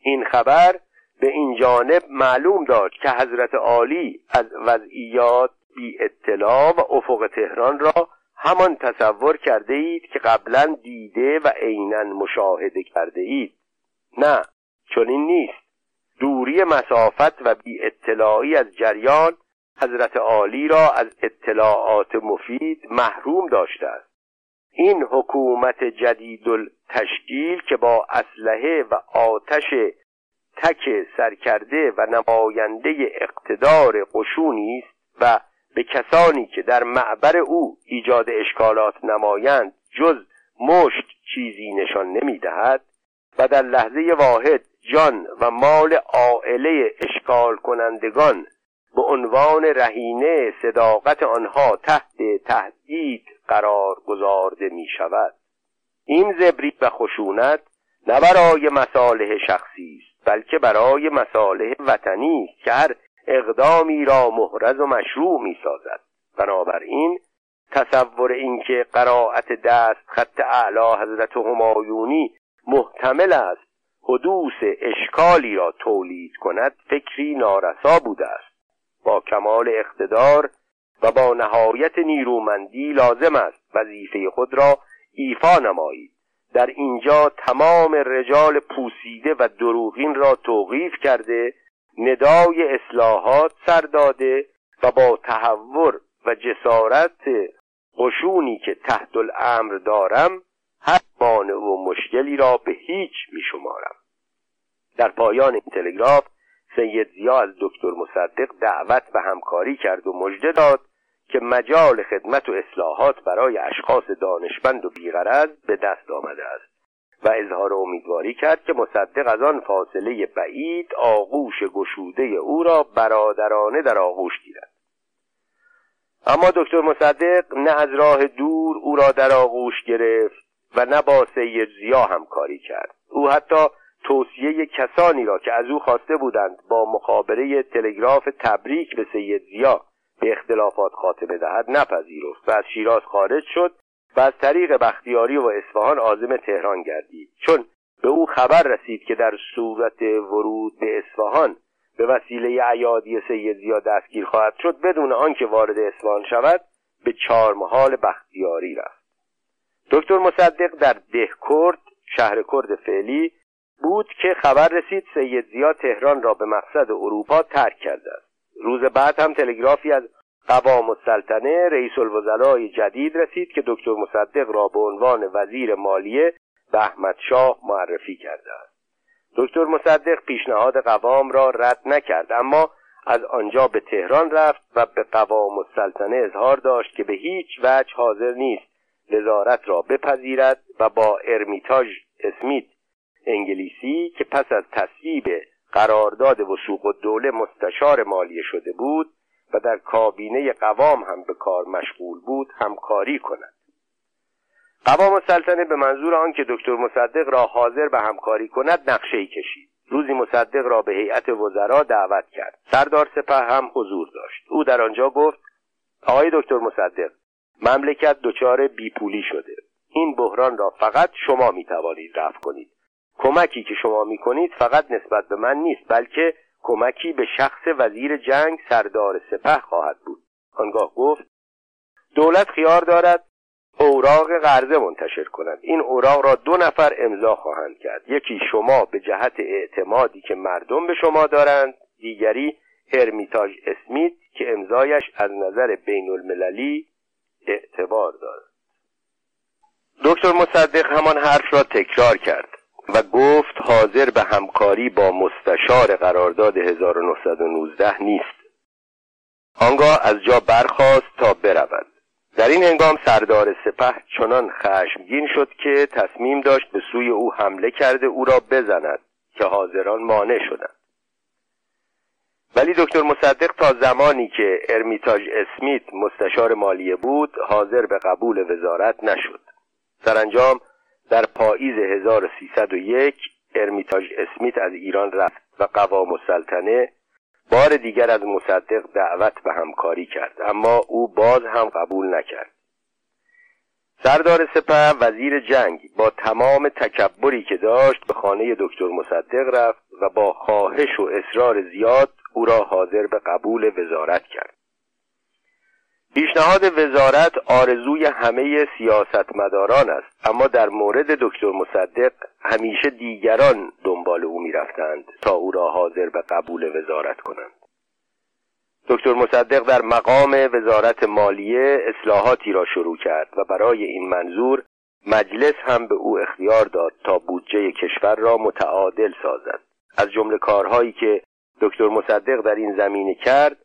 این خبر به این جانب معلوم داشت که حضرت عالی از وضعیات بی اطلاع و افق تهران را همان تصور کرده اید که قبلا دیده و عینا مشاهده کرده اید. نه چنین نیست. دوری مسافت و بی اطلاعی از جریان حضرت عالی را از اطلاعات مفید محروم داشته است. این حکومت جدید تشکیل که با اسلحه و آتش تک سرکرده و نماینده اقتدار قشونی است و به کسانی که در معبر او ایجاد اشکالات نمایند جز مشت چیزی نشان نمی‌دهد و در لحظه واحد جان و مال عائله اشکال کنندگان به عنوان رهینه صداقت آنها تحت تهدید قرار گذارده می شود این زبری و خشونت نه برای مصالح شخصی است بلکه برای مصالح وطنی است که هر اقدامی را محرز و مشروع می سازد بنابراین تصور اینکه قرائت دست خط اعلی حضرت همایونی محتمل است حدوث اشکالی را تولید کند فکری نارسا بوده است. با کمال اقتدار و با نهایت نیرومندی لازم است وظیفه خود را ایفا نمایید. در اینجا تمام رجال پوسیده و دروغین را توقیف کرده ندای اصلاحات سر داده و با تحور و جسارت قشونی که تحت الامر دارم هر مانع و مشکلی را به هیچ می شمارم در پایان این تلگراف سید زیا دکتر مصدق دعوت به همکاری کرد و مژده داد که مجال خدمت و اصلاحات برای اشخاص دانشمند و بیغرض به دست آمده است. و اظهار امیدواری کرد که مصدق از آن فاصله بعید آغوش گشوده او را برادرانه در آغوش گیرد. اما دکتر مصدق نه از راه دور او را در آغوش گرفت و نه با سید زیا همکاری کرد. او حتی توصیه کسانی را که از او خواسته بودند با مخابره تلگراف تبریک به سید زیا به اختلافات خاتمه دهد نپذیرفت و از شیراز خارج شد و از طریق بختیاری و اصفهان عازم تهران گردید. چون به او خبر رسید که در صورت ورود به اصفهان به وسیله عیادی سید زیا دستگیر خواهد شد بدون آنکه وارد اصفهان شود به چهارمحال بختیاری رفت. دکتر مصدق در دهکرد شهر کرد فعلی بود که خبر رسید سید زیا تهران را به مقصد اروپا ترک کرده است. روز بعد هم تلگرافی از قوام السلطنه رئیس الوزرای جدید رسید که دکتر مصدق را به عنوان وزیر مالیه به احمد شاه معرفی کرده است. دکتر مصدق پیشنهاد قوام را رد نکرد اما از آنجا به تهران رفت و به قوام السلطنه اظهار داشت که به هیچ وجه حاضر نیست وزارت را بپذیرد و با ارمیتاژ اسمیت انگلیسی که پس از تصویب قرارداد وسوق و دوله مستشار مالیه شده بود و در کابینه قوام هم به کار مشغول بود همکاری کند. قوام سلطنه به منظور آنکه دکتر مصدق را حاضر به همکاری کند نقشه کشید. روزی مصدق را به هیئت وزرا دعوت کرد. سردار سپه هم حضور داشت. او در آنجا گفت آقای دکتر مصدق مملکت دچار بیپولی شده. این بحران را فقط شما می توانید رفع کنید. کمکی که شما می کنید فقط نسبت به من نیست بلکه کمکی به شخص وزیر جنگ سردار سپه خواهد بود. آنگاه گفت دولت خیار دارد اوراق قرضه منتشر کند. این اوراق را دو نفر امضا خواهند کرد. یکی شما به جهت اعتمادی که مردم به شما دارند دیگری هرمیتاژ اسمیت که امضایش از نظر بین المللی اعتبار دارد. دکتر مصدق همان حرف را تکرار کرد. و گفت حاضر به همکاری با مستشار قرارداد 1919 نیست. آنگاه از جا برخواست تا برود. در این هنگام سردار سپه چنان خشمگین شد که تصمیم داشت به سوی او حمله کرده او را بزند که حاضران مانع شدند. ولی دکتر مصدق تا زمانی که ارمیتاژ اسمیت مستشار مالیه بود حاضر به قبول وزارت نشد. سرانجام در پاییز 1301 ارمیتاژ اسمیت از ایران رفت و قوام السلطنه بار دیگر از مصدق دعوت به همکاری کرد. اما او باز هم قبول نکرد. سردار سپه وزیر جنگ با تمام تکبری که داشت به خانه دکتر مصدق رفت و با خواهش و اصرار زیاد او را حاضر به قبول وزارت کرد. پیشنهاد وزارت آرزوی همه سیاستمداران است. اما در مورد دکتر مصدق همیشه دیگران دنبال او می‌رفتند تا او را حاضر به قبول وزارت کنند. دکتر مصدق در مقام وزارت مالیه اصلاحاتی را شروع کرد و برای این منظور مجلس هم به او اختیار داد تا بودجه کشور را متعادل سازد. از جمله کارهایی که دکتر مصدق در این زمینه کرد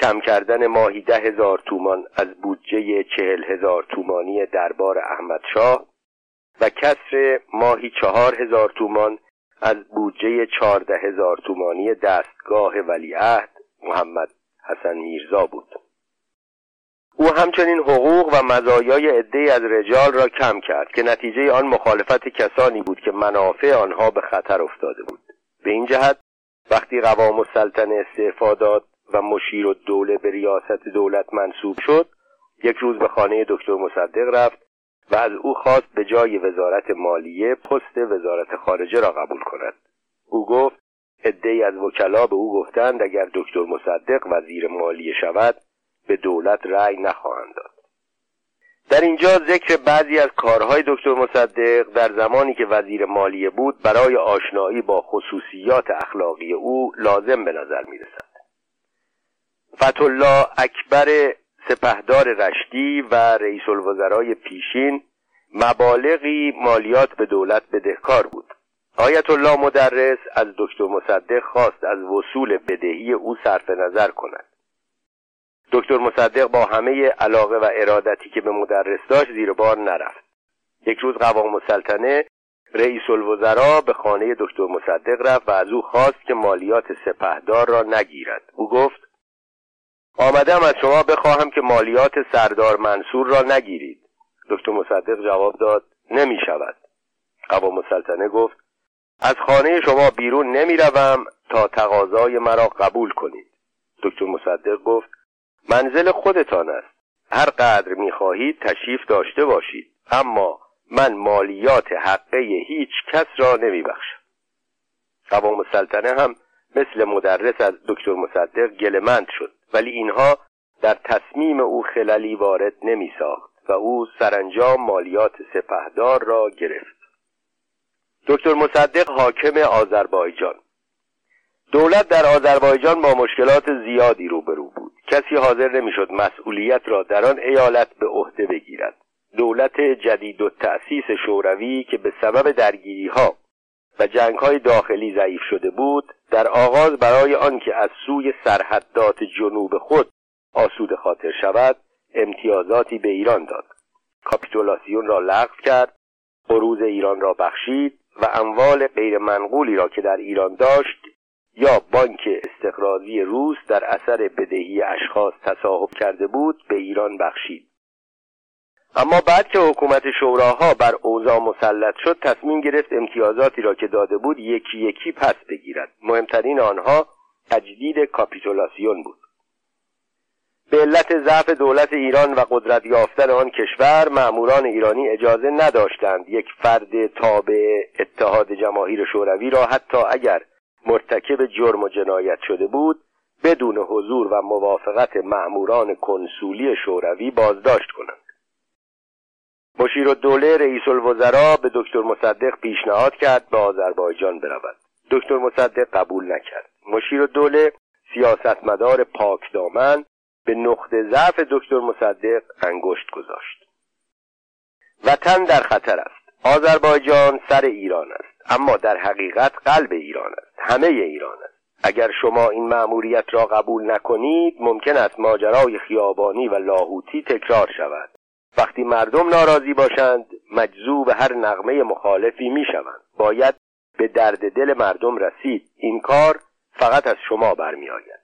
کم کردن ماهی ده هزار تومان از بودجه چهل هزار تومانی دربار احمدشاه و کسر ماهی چهار هزار تومان از بودجه چهارده هزار تومانی دستگاه ولیعهد محمد حسن میرزا بود. او همچنین حقوق و مزایای عدهای از رجال را کم کرد که نتیجه آن مخالفت کسانی بود که منافع آنها به خطر افتاده بود. به این جهت وقتی قوام السلطنه استعفا داد و مشیر و دوله به ریاست دولت منصوب شد یک روز به خانه دکتر مصدق رفت و از او خواست به جای وزارت مالیه پست وزارت خارجه را قبول کند. او گفت عدهای از وکلا به او گفتند اگر دکتر مصدق وزیر مالیه شود به دولت رأی نخواهند داد. در اینجا ذکر بعضی از کارهای دکتر مصدق در زمانی که وزیر مالیه بود برای آشنایی با خصوصیات اخلاقی او لازم به نظر می رسد فتالله اکبر سپهدار رشدی و رئیس الوزرای پیشین مبالغی مالیات به دولت بدهکار بود. آیت الله مدرس از دکتر مصدق خواست از وصول بدهی او صرف نظر کند. دکتر مصدق با همه علاقه و ارادتی که به مدرس داشت زیر بار نرفت. یک روز قوام السلطنه رئیس الوزراء به خانه دکتر مصدق رفت و از او خواست که مالیات سپهدار را نگیرد. او گفت آمدم از شما بخواهم که مالیات سردار منصور را نگیرید. دکتر مصدق جواب داد نمی شود. قوام السلطنه گفت از خانه شما بیرون نمی روم تا تقاضای مرا قبول کنید. دکتر مصدق گفت منزل خودتان است. هر قدر می خواهید تشریف داشته باشید. اما من مالیات حقه هیچ کس را نمی بخشم. قوام السلطنه هم مثل مدرس از دکتر مصدق گلمند شد. ولی اینها در تصمیم او خللی وارد نمی ساخت و او سرانجام مالیات سپهدار را گرفت. دکتر مصدق حاکم آذربایجان. دولت در آذربایجان با مشکلات زیادی روبرو بود. کسی حاضر نمی‌شد مسئولیت را در آن ایالت به عهده بگیرد. دولت جدید و تأسیس شوروی که به سبب درگیری ها و جنگ های داخلی ضعیف شده بود در آغاز برای آنکه از سوی سرحدات جنوب خود آسود خاطر شود امتیازاتی به ایران داد. کاپیتولاسیون را لغو کرد قروز ایران را بخشید و اموال غیرمنقولی را که در ایران داشت یا بانک استقراضی روس در اثر بدهی اشخاص تصاحب کرده بود به ایران بخشید. اما بعد که حکومت شوراها بر اوضاع مسلط شد تصمیم گرفت امتیازاتی را که داده بود یکی یکی پس بگیرد. مهمترین آنها تجدید کاپیتولاسیون بود. به علت ضعف دولت ایران و قدرت یافتن آن کشور مأموران ایرانی اجازه نداشتند یک فرد تابع اتحاد جماهیر شوروی را حتی اگر مرتکب جرم و جنایت شده بود بدون حضور و موافقت مأموران کنسولی شوروی بازداشت کنند. مشیر الدوله رئیس الوزراء به دکتر مصدق پیشنهاد کرد به آذربایجان برود. دکتر مصدق قبول نکرد. مشیر الدوله سیاستمدار پاک دامن به نقطه ضعف دکتر مصدق انگشت گذاشت. وطن در خطر است. آذربایجان سر ایران است. اما در حقیقت قلب ایران است. همه ایران است. اگر شما این مأموریت را قبول نکنید ممکن است ماجرای خیابانی و لاهوتی تکرار شود. وقتی مردم ناراضی باشند مجذوب هر نغمه مخالفی می‌شوند. باید به درد دل مردم رسید. این کار فقط از شما برمیآید.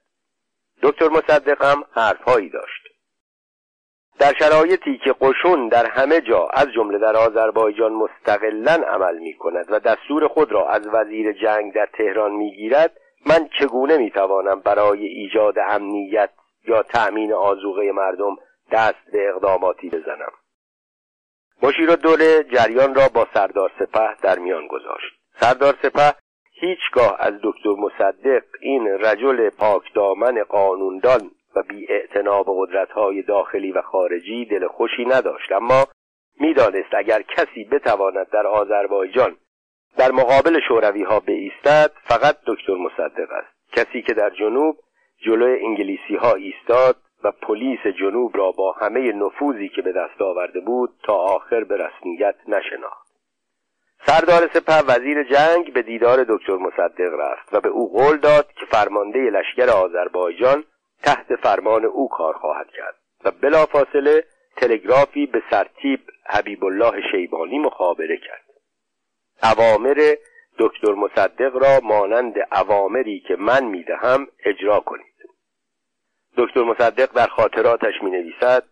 دکتر مصدق هم حرفهایی داشت. در شرایطی که قشون در همه جا از جمله در آذربایجان مستقلا عمل می کند و دستور خود را از وزیر جنگ در تهران می گیرد من چگونه می توانم برای ایجاد امنیت یا تأمین آزوغه مردم دست به اقداماتی بزنم. مشیر دوله جریان را با سردار سپه در میان گذاشت. سردار سپه هیچگاه از دکتر مصدق این رجل پاک دامن قانوندان و بی به قدرتهای داخلی و خارجی دل خوشی نداشت. اما می‌دانست اگر کسی بتواند در آذربایجان در مقابل شوروی ها بایستد فقط دکتر مصدق است. کسی که در جنوب جلوی انگلیسی ها ایستاد پلیس جنوب را با همه نفوذی که به دست آورده بود تا آخر به رسمیت نشناخت. سردار سپه وزیر جنگ به دیدار دکتر مصدق رفت و به او قول داد که فرمانده لشکر آذربایجان تحت فرمان او کار خواهد کرد و بلافاصله تلگرافی به سرتیب حبیب الله شیبانی مخابره کرد. اوامر دکتر مصدق را مانند اوامری که من می‌دهم اجرا کنید. دکتر مصدق در خاطراتش می نویسد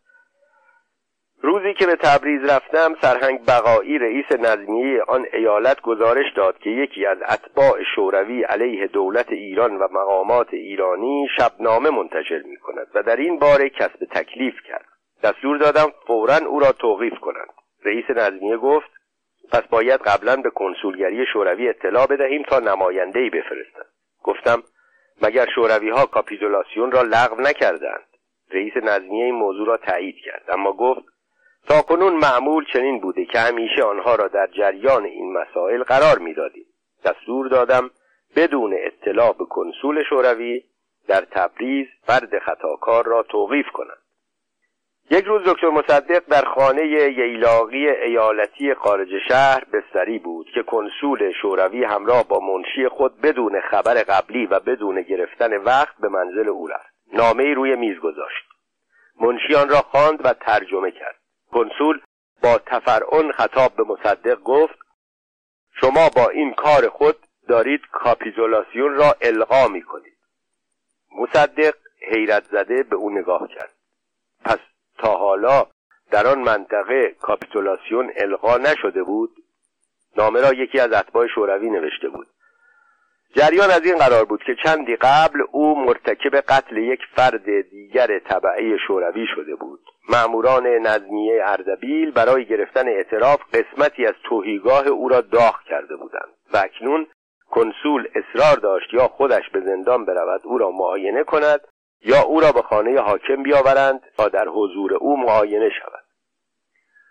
روزی که به تبریز رفتم سرهنگ بقایی رئیس نظمیه آن ایالت گزارش داد که یکی از اتباع شوروی علیه دولت ایران و مقامات ایرانی شبنامه منتشر می کند و در این باره کسب تکلیف کرد. دستور دادم فورا او را توقیف کنند. رئیس نظمیه گفت پس باید قبلا به کنسولگری شوروی اطلاع بدهیم تا نماینده ای بفرستند گفتم مگر شوروی ها کاپیتولاسیون را لغو نکردند؟ رئیس نظمیه این موضوع را تایید کرد. اما گفت تا کنون معمول چنین بوده که همیشه آنها را در جریان این مسائل قرار می‌دادیم. دستور دادم بدون اطلاع به کنسول شوروی در تبریز فرد خطاکار را توقیف کنند یک روز دکتر مصدق در خانه ییلاقی ایالتی خارج شهر بستری بود که کنسول شوروی همراه با منشی خود بدون خبر قبلی و بدون گرفتن وقت به منزل او رفت. نامه روی میز گذاشت. منشی آن را خواند و ترجمه کرد. کنسول با تفرعن خطاب به مصدق گفت شما با این کار خود دارید کاپیتولاسیون را القا می کنید. مصدق حیرت زده به او نگاه کرد. پس تا حالا در آن منطقه کاپیتولاسیون القا نشده بود نامه را یکی از اتباع شوروی نوشته بود. جریان از این قرار بود که چندی قبل او مرتکب قتل یک فرد دیگر طبعه شوروی شده بود. معموران نظمیه اردبیل برای گرفتن اعتراف قسمتی از توهیگاه او را داغ کرده بودند و اکنون کنسول اصرار داشت یا خودش به زندان برود او را معاینه کند یا او را به خانه حاکم بیاورند تا در حضور او معاینه شود.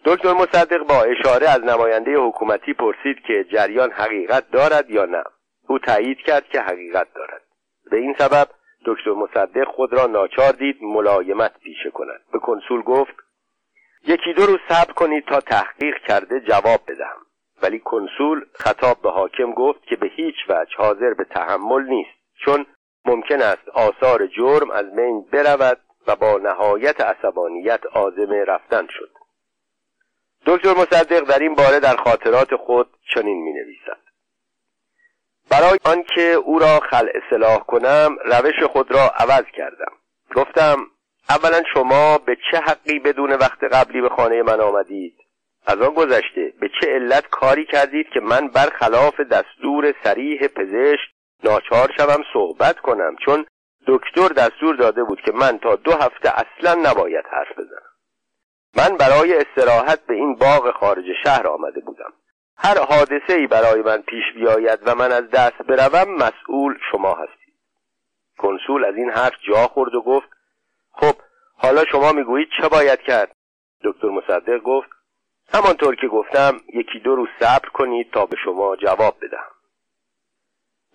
دکتر مصدق با اشاره از نماینده حکومتی پرسید که جریان حقیقت دارد یا نه. او تایید کرد که حقیقت دارد. به این سبب دکتر مصدق خود را ناچار دید ملایمت پیشه کند. به کنسول گفت یکی دو روز صبر کنید تا تحقیق کرده جواب بدهم. ولی کنسول خطاب به حاکم گفت که به هیچ وجه حاضر به تحمل نیست چون ممکن است آثار جرم از بین برود و با نهایت عصبانیت آزم رفتن شد. دکتر مصدق در این باره در خاطرات خود چنین می نویسد برای آنکه او را خلع اصلاح کنم روش خود را عوض کردم. گفتم اولا شما به چه حقی بدون وقت قبلی به خانه من آمدید؟ از آن گذشته به چه علت کاری کردید که من برخلاف دستور سریح پزشک ناچار شوم صحبت کنم چون دکتر دستور داده بود که من تا دو هفته اصلا نباید حرف بزنم. من برای استراحت به این باغ خارج شهر آمده بودم. هر حادثه ای برای من پیش بیاید و من از دست بروم مسئول شما هستید. کنسول از این حرف جا خورد و گفت خب حالا شما می‌گویید چه باید کرد؟ دکتر مصدق گفت همانطور که گفتم یکی دو روز صبر کنید تا به شما جواب بدهم.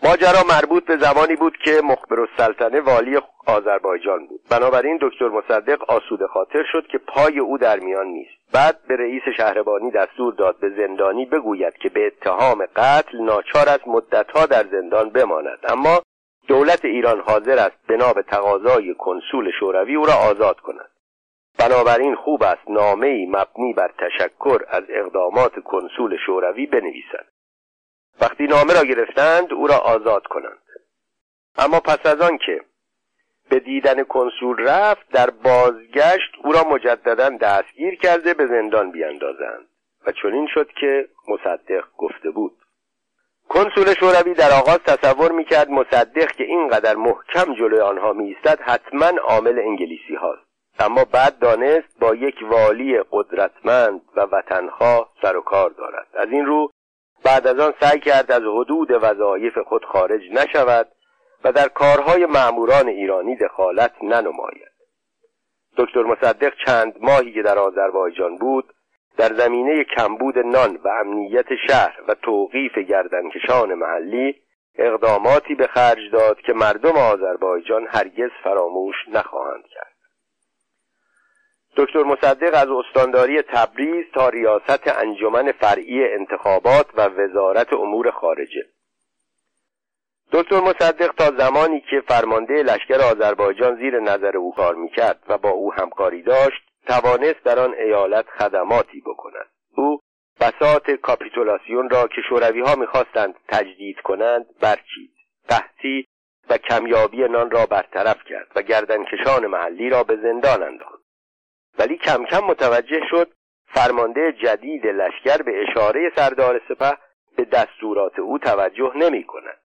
ماجرا مربوط به زمانی بود که مخبر السلطنه والی آذربایجان بود. بنابراین دکتر مصدق آسوده خاطر شد که پای او در میان نیست. بعد به رئیس شهربانی دستور داد به زندانی بگوید که به اتهام قتل ناچار است مدتها در زندان بماند. اما دولت ایران حاضر است بنا به تقاضای کنسول شوروی او را آزاد کند. بنابراین خوب است نامه مبنی بر تشکر از اقدامات کنسول شوروی بنویسد. وقتی نامه را گرفتند او را آزاد کنند. اما پس از آن که به دیدن کنسول رفت در بازگشت او را مجددا دستگیر کرده به زندان بیاندازند و چنین شد که مصدق گفته بود. کنسول شوروی در آغاز تصور می‌کرد مصدق که اینقدر محکم جلوی آنها میایستد حتما عامل انگلیسی هاست. اما بعد دانست با یک والی قدرتمند و وطنها سر و کار دارد. از این رو بعد از آن سعی کرد از حدود وظایف خود خارج نشود و در کارهای معموران ایرانی دخالت ننماید. دکتر مصدق چند ماهی که در آذربایجان بود در زمینه کمبود نان و امنیت شهر و توقیف گردنکشان محلی اقداماتی به خرج داد که مردم آذربایجان هرگز فراموش نخواهند کرد. دکتر مصدق از استانداری تبریز تا ریاست انجمن فرعی انتخابات و وزارت امور خارجه. دکتر مصدق تا زمانی که فرمانده لشکر آذربایجان زیر نظر او کار می‌کرد و با او همکاری داشت توانست در آن ایالت خدماتی بکند. او بساط کاپیتولاسیون را که شوروی ها می‌خواستند تجدید کنند برچید. قحطی و کمیابی نان را برطرف کرد و گردنکشان محلی را به زندان انداخت. ولی کم کم متوجه شد فرمانده جدید لشکر به اشاره سردار سپه به دستورات او توجه نمی کند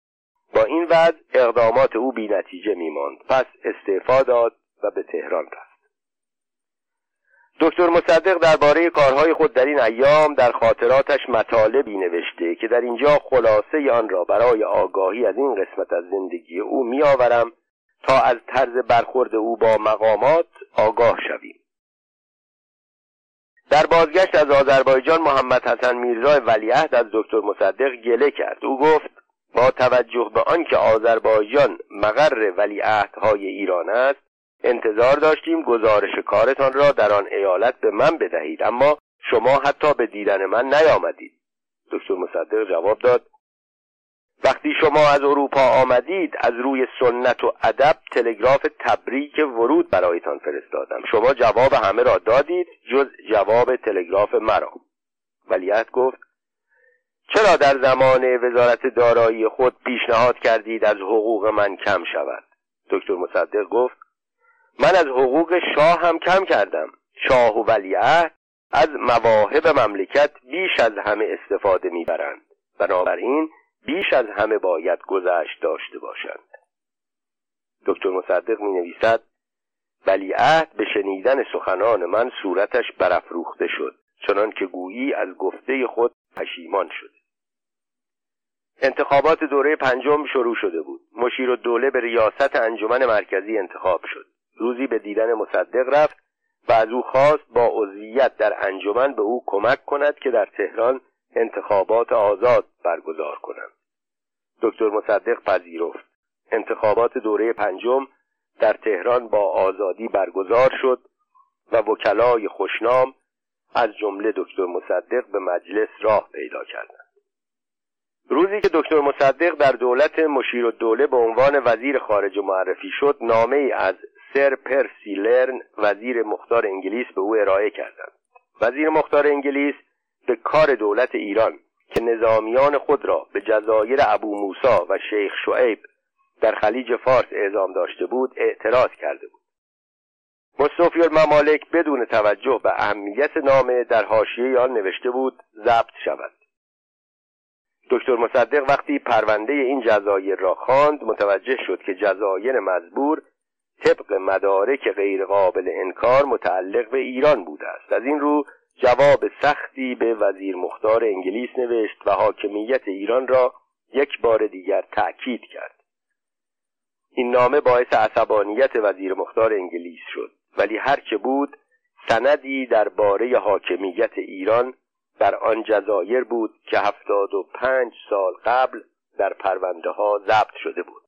با این وضع اقدامات او بی نتیجه می ماند پس استعفا داد و به تهران رفت. دکتر مصدق درباره کارهای خود در این ایام در خاطراتش مطالبی نوشته که در اینجا خلاصه آن را برای آگاهی از این قسمت از زندگی او میآورم تا از طرز برخورد او با مقامات آگاه شویم. در بازگشت از آذربایجان محمد حسن میرزا ولیعهد از دکتر مصدق گله کرد. او گفت با توجه به آنکه آذربایجان مقر ولیعهدهای ایران است انتظار داشتیم گزارش کارتان را در آن ایالت به من بدهید اما شما حتی به دیدن من نیامدید. دکتر مصدق جواب داد وقتی شما از اروپا آمدید از روی سنت و ادب تلگراف تبریک ورود برایتان فرستادم. شما جواب همه را دادید جز جواب تلگراف مرا. ولیت گفت چرا در زمان وزارت دارایی خود پیشنهاد کردید از حقوق من کم شود؟ دکتر مصدق گفت من از حقوق شاه هم کم کردم. شاه و ولیعهد از مواهب مملکت بیش از همه استفاده می‌برند. بنابراین بیش از همه باید گذشت داشته باشند. دکتر مصدق می نویسد ولیعهد به شنیدن سخنان من صورتش برافروخته شد چنان که گویی از گفته خود پشیمان شد. انتخابات دوره پنجم شروع شده بود. مشیر و دوله به ریاست انجمن مرکزی انتخاب شد. روزی به دیدن مصدق رفت و از او خواست با عضویت در انجمن به او کمک کند که در تهران انتخابات آزاد برگزار کنند دکتر مصدق پذیرفت. انتخابات دوره پنجم در تهران با آزادی برگزار شد و وکلای خوشنام از جمله دکتر مصدق به مجلس راه پیدا کردند. روزی که دکتر مصدق در دولت مشیر و دوله به عنوان وزیر خارجه معرفی شد نامه ای از سر پرسی لرن وزیر مختار انگلیس به او ارائه کردند. وزیر مختار انگلیس به کار دولت ایران که نظامیان خود را به جزایر ابو موسا و شیخ شعیب در خلیج فارس اعزام داشته بود اعتراض کرده بود. مصطفی الممالک بدون توجه به اهمیت نامه در حاشیه آن نوشته بود ضبط شود. دکتر مصدق وقتی پرونده این جزایر را خواند متوجه شد که جزایر مزبور طبق مدارک غیرقابل انکار متعلق به ایران بوده است. از این رو جواب سختی به وزیر مختار انگلیس نوشت و حاکمیت ایران را یک بار دیگر تأکید کرد. این نامه باعث عصبانیت وزیر مختار انگلیس شد ولی هرچه بود سندی درباره حاکمیت ایران در آن جزایر بود که هفتاد و پنج سال قبل در پرونده ها ضبط شده بود.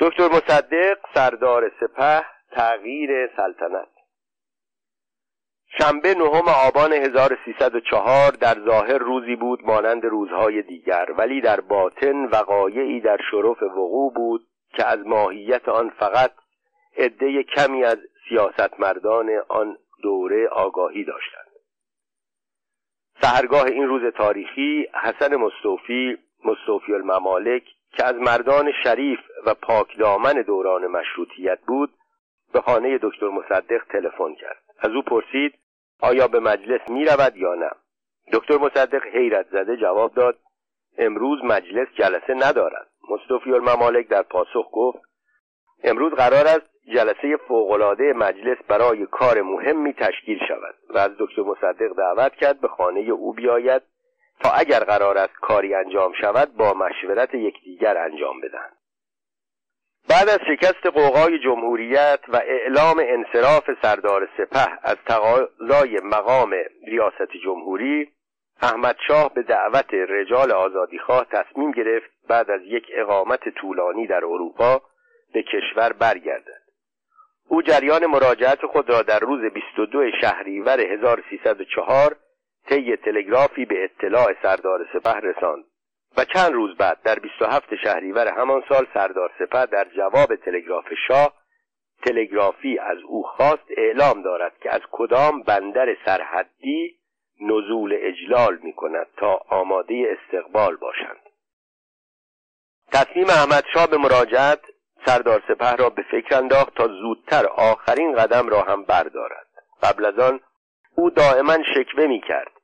دکتر مصدق سردار سپه تغییر سلطنت. شنبه نهم آبان 1304 در ظاهر روزی بود مانند روزهای دیگر ولی در باطن وقایعی در شرف وقوع بود که از ماهیت آن فقط عده کمی از سیاستمردان آن دوره آگاهی داشتند. سهرگاه این روز تاریخی حسن مصطفی مصطفی الممالک که از مردان شریف و پاکدامن دوران مشروطیت بود به خانه دکتر مصدق تلفن کرد. از او پرسید آیا به مجلس می رود یا نه؟ دکتر مصدق حیرت زده جواب داد امروز مجلس جلسه ندارد. مصطفی الممالک در پاسخ گفت امروز قرار است جلسه فوقالعاده مجلس برای کار مهمی تشکیل شود و از دکتر مصدق دعوت کرد به خانه او بیاید تا اگر قرار است کاری انجام شود با مشورت یکدیگر انجام بدهند. بعد از شکست قوقای جمهوریت و اعلام انصراف سردار سپه از تقاضای مقام ریاست جمهوری احمد شاه به دعوت رجال آزادیخواه تصمیم گرفت بعد از یک اقامت طولانی در اروپا به کشور برگردد. او جریان مراجعت خود را در روز 22 شهریور 1304 طی تلگرافی به اطلاع سردار سپه رساند. و چند روز بعد در 27 شهریور همان سال سردار سپه در جواب تلگراف شاه تلگرافی از او خواست اعلام دارد که از کدام بندر سرحدی نزول اجلال می کند تا آماده استقبال باشند. تصمیم احمد شاه به مراجعت سردار سپه را به فکر انداخت تا زودتر آخرین قدم را هم بردارد. قبل از آن او دائما شکوه می کرد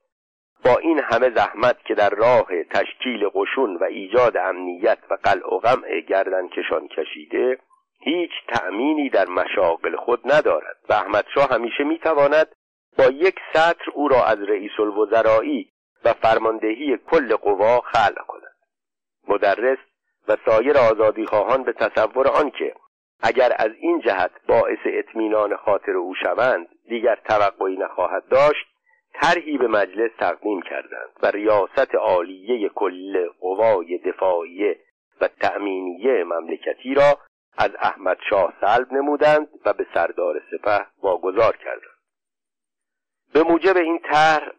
با این همه زحمت که در راه تشکیل قشون و ایجاد امنیت و قلع و غمع گردن کشان کشیده هیچ تأمینی در مشاغل خود ندارد. و احمد شاه همیشه می‌تواند با یک سطر او را از رئیس الوزرایی و فرماندهی کل قوا خلع کند. مدرس و سایر خواهان به تصور آنکه اگر از این جهت باعث اطمینان خاطر او شوند دیگر توقعی نخواهد داشت. طرحی به مجلس تقدیم کردند و ریاست عالیه کل قوای دفاعیه و تأمینیه مملکتی را از احمد شاه سلب نمودند و به سردار سپه واگذار کردند. به موجب این طرح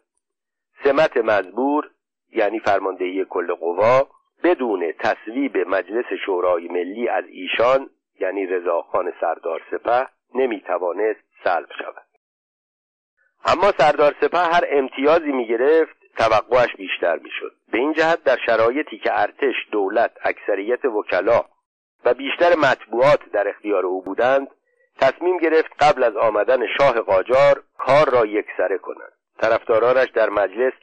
سمت مزبور یعنی فرماندهی کل قوا بدون تصویب مجلس شورای ملی از ایشان یعنی رضاخان سردار سپه نمی‌توانست سلب شود. اما سردار سپه هر امتیازی می‌گرفت توقعش بیشتر می‌شد. به این جهت در شرایطی که ارتش دولت اکثریت وکلا و بیشتر مطبوعات در اختیار او بودند تصمیم گرفت قبل از آمدن شاه قاجار کار را یکسره کنند. طرفدارانش در مجلس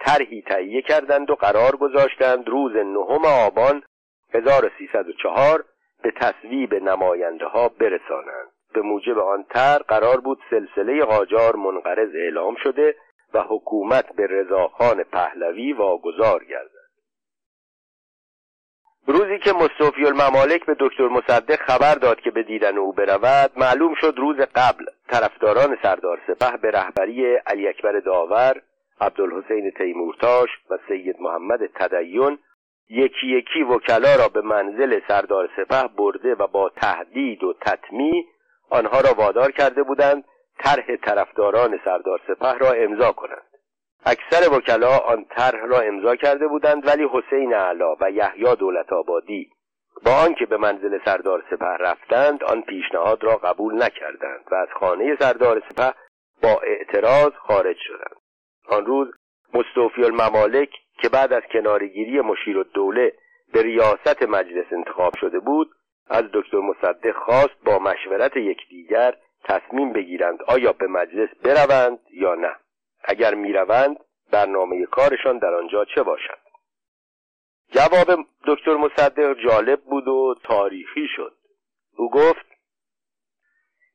طرحی تهیه کردند و قرار گذاشتند روز نهم آبان 1304 به تصویب نماینده ها برسانند. به موجب آن تر قرار بود سلسله قاجار منقرض اعلام شده و حکومت به رضاخان پهلوی واگذار گردد. روزی که مصطفی الممالک به دکتر مصدق خبر داد که به دیدن او برود معلوم شد روز قبل طرفداران سردار سپه به رهبری علی اکبر داور عبدالحسین تیمورتاش و سید محمد تدین یکی یکی وکلا را به منزل سردار سپه برده و با تهدید و تطمی آنها را وادار کرده بودند طرح طرفداران سردار سپه را امضا کنند. اکثر وکلا آن طرح را امضا کرده بودند ولی حسین علا و یحیی دولت آبادی با آنکه به منزل سردار سپه رفتند آن پیشنهاد را قبول نکردند و از خانه سردار سپه با اعتراض خارج شدند. آن روز مستوفی الممالک که بعد از کنارگیری مشیر الدوله به ریاست مجلس انتخاب شده بود از دکتر مصدق خواست با مشورت یکدیگر تصمیم بگیرند آیا به مجلس بروند یا نه. اگر می‌روند برنامه کارشان در آنجا چه باشد؟ جواب دکتر مصدق جالب بود و تاریخی شد. او گفت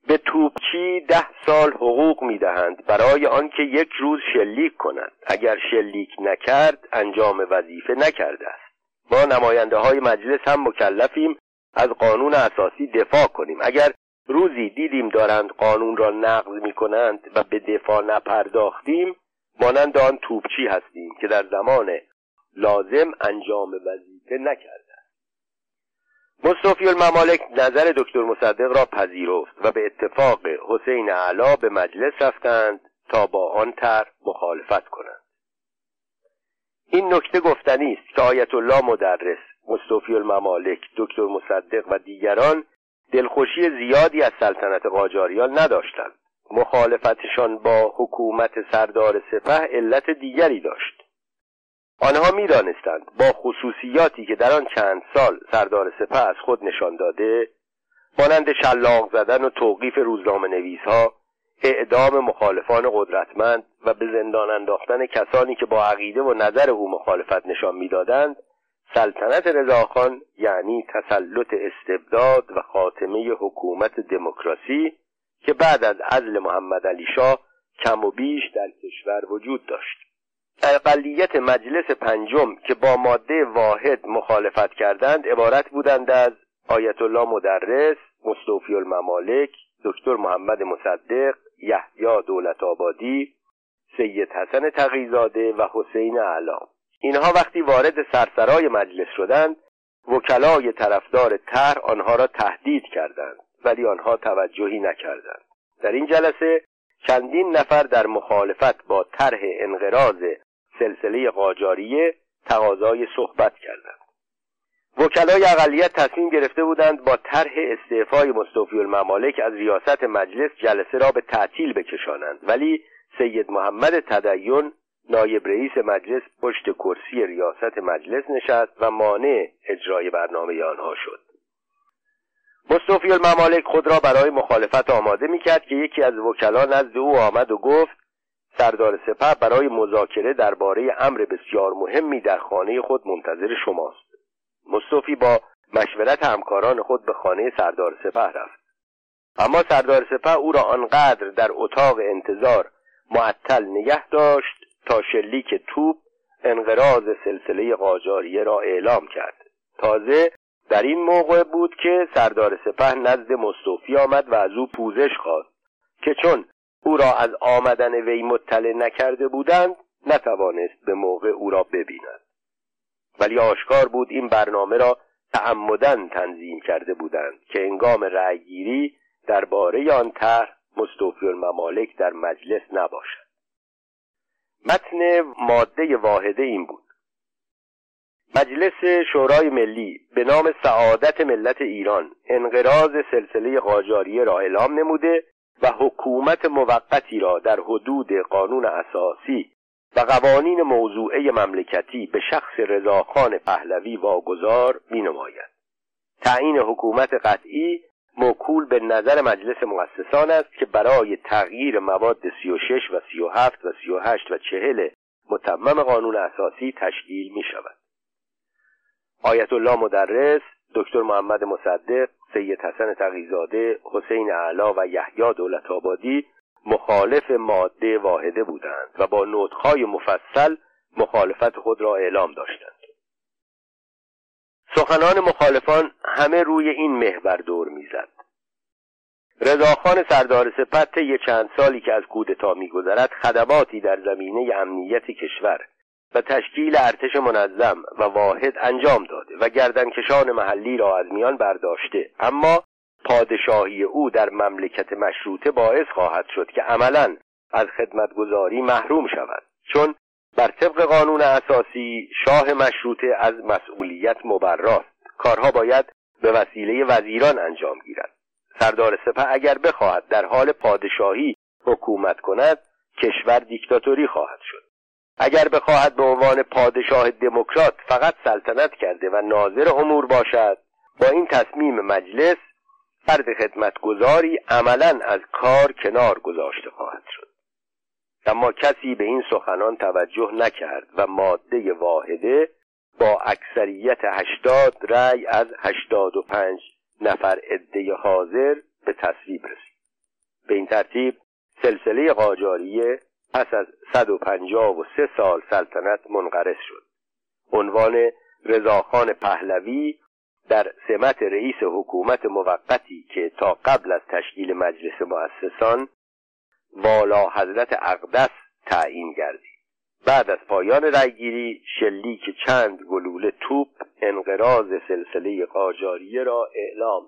به توپچی ده سال حقوق می‌دهند برای آنکه یک روز شلیک کند. اگر شلیک نکرد انجام وظیفه نکرده است. ما نماینده های مجلس هم مکلفیم از قانون اساسی دفاع کنیم. اگر روزی دیدیم دارند قانون را نقض می کنند و به دفاع نپرداختیم مانند آن توپچی هستیم که در زمان لازم انجام وظیفه نکرده مصطفی الممالک نظر دکتر مصدق را پذیرفت و به اتفاق حسین علا به مجلس رفتند تا با آن طرح مخالفت کنند. این نکته گفتنی است که آیت الله مدرس مصطفی الممالک دکتر مصدق و دیگران دلخوشی زیادی از سلطنت قاجاریان نداشتند. مخالفتشان با حکومت سردار سپه علت دیگری داشت. آنها می‌دانستند با خصوصیاتی که در آن چند سال سردار سپه از خود نشان داده مانند شلاق زدن و توقیف روزنامه نویس ها اعدام مخالفان قدرتمند و به زندان انداختن کسانی که با عقیده و نظر او مخالفت نشان می‌دادند سلطنت رضاخان یعنی تسلط استبداد و خاتمه حکومت دموکراسی که بعد از عزل محمد علی شاه کم و بیش در کشور وجود داشت. اقلیت مجلس پنجم که با ماده واحد مخالفت کردند عبارت بودند از آیت الله مدرس مصطفی الممالک دکتر محمد مصدق یحیی دولت آبادی سید حسن تقیزاده و حسین علام اینها وقتی وارد سرسرای مجلس شدند وکلای طرفدار طرح آنها را تهدید کردند ولی آنها توجهی نکردند. در این جلسه چندین نفر در مخالفت با طرح انقراض سلسله قاجاریه تقاضای صحبت کردند. وکلای اقلیت تصمیم گرفته بودند با طرح استعفای مصطفی الممالک از ریاست مجلس جلسه را به تعطیل بکشانند ولی سید محمد تدین نایب رئیس مجلس پشت کرسی ریاست مجلس نشست و مانع اجرای برنامه آنها شد. مصطفی الممالک خود را برای مخالفت آماده می‌کرد که یکی از وکلا نزد او آمد و گفت سردار سپه برای مذاکره درباره امر بسیار مهمی در خانه خود منتظر شماست. مصطفی با مشورت همکاران خود به خانه سردار سپه رفت. اما سردار سپه او را آنقدر در اتاق انتظار معطل نگه داشت تا شلیک توپ انقراض سلسله قاجاریه را اعلام کرد. تازه در این موقع بود که سردار سپه نزد مصطفی آمد و از او پوزش خواست که چون او را از آمدن وی مطلع نکرده بودند نتوانست به موقع او را ببیند. ولی آشکار بود این برنامه را تعمدن تنظیم کرده بودند که انگام رأیگیری درباره آن طرح مستوفی الممالک در مجلس نباشد. متن ماده واحده این بود. مجلس شورای ملی به نام سعادت ملت ایران انقراض سلسله قاجاریه را اعلام نموده و حکومت موقتی را در حدود قانون اساسی و قوانین موضوعه مملکتی به شخص رضاخان پهلوی واگذار می نماید تعیین حکومت قطعی موکول به نظر مجلس مؤسسان است که برای تغییر مواد 36 و 37 و 38 و 40 متمم قانون اساسی تشکیل می شود. آیت الله مدرس دکتر محمد مصدق سید حسن تقیزاده حسین اعلا و یحیی دولت آبادی مخالف ماده واحده بودند و با نطخهای مفصل مخالفت خود را اعلام داشتند. سخنان مخالفان همه روی این محور دور می‌زد. رضاخان سردار سپه طی چند سالی که از کودتا میگذرد خدماتی در زمینه امنیت کشور و تشکیل ارتش منظم و واحد انجام داده و گردنکشان محلی را از میان برداشته. اما پادشاهی او در مملکت مشروطه باعث خواهد شد که عملا از خدمتگذاری محروم شود. چون بر طبق قانون اساسی شاه مشروطه از مسئولیت مبراست. کارها باید به وسیله وزیران انجام گیرد. سردار سپه اگر بخواهد در حال پادشاهی حکومت کند کشور دیکتاتوری خواهد شد. اگر بخواهد به عنوان پادشاه دموکرات فقط سلطنت کرده و ناظر امور باشد با این تصمیم مجلس فرد خدمتگذاری عملا از کار کنار گذاشته خواهد شد. اما کسی به این سخنان توجه نکرد و ماده واحده با اکثریت هشتاد رأی از هشتاد و پنج نفر عده حاضر به تصویب رسید. به این ترتیب سلسله قاجاریه پس از 153 سال سلطنت منقرض شد. عنوان رضاخان پهلوی در سمت رئیس حکومت موقتی که تا قبل از تشکیل مجلس مؤسسان والا حضرت اقدس تعیین گردید بعد از پایان رأیگیری شلیک چند گلوله توپ انقراض سلسله قاجاریه را اعلام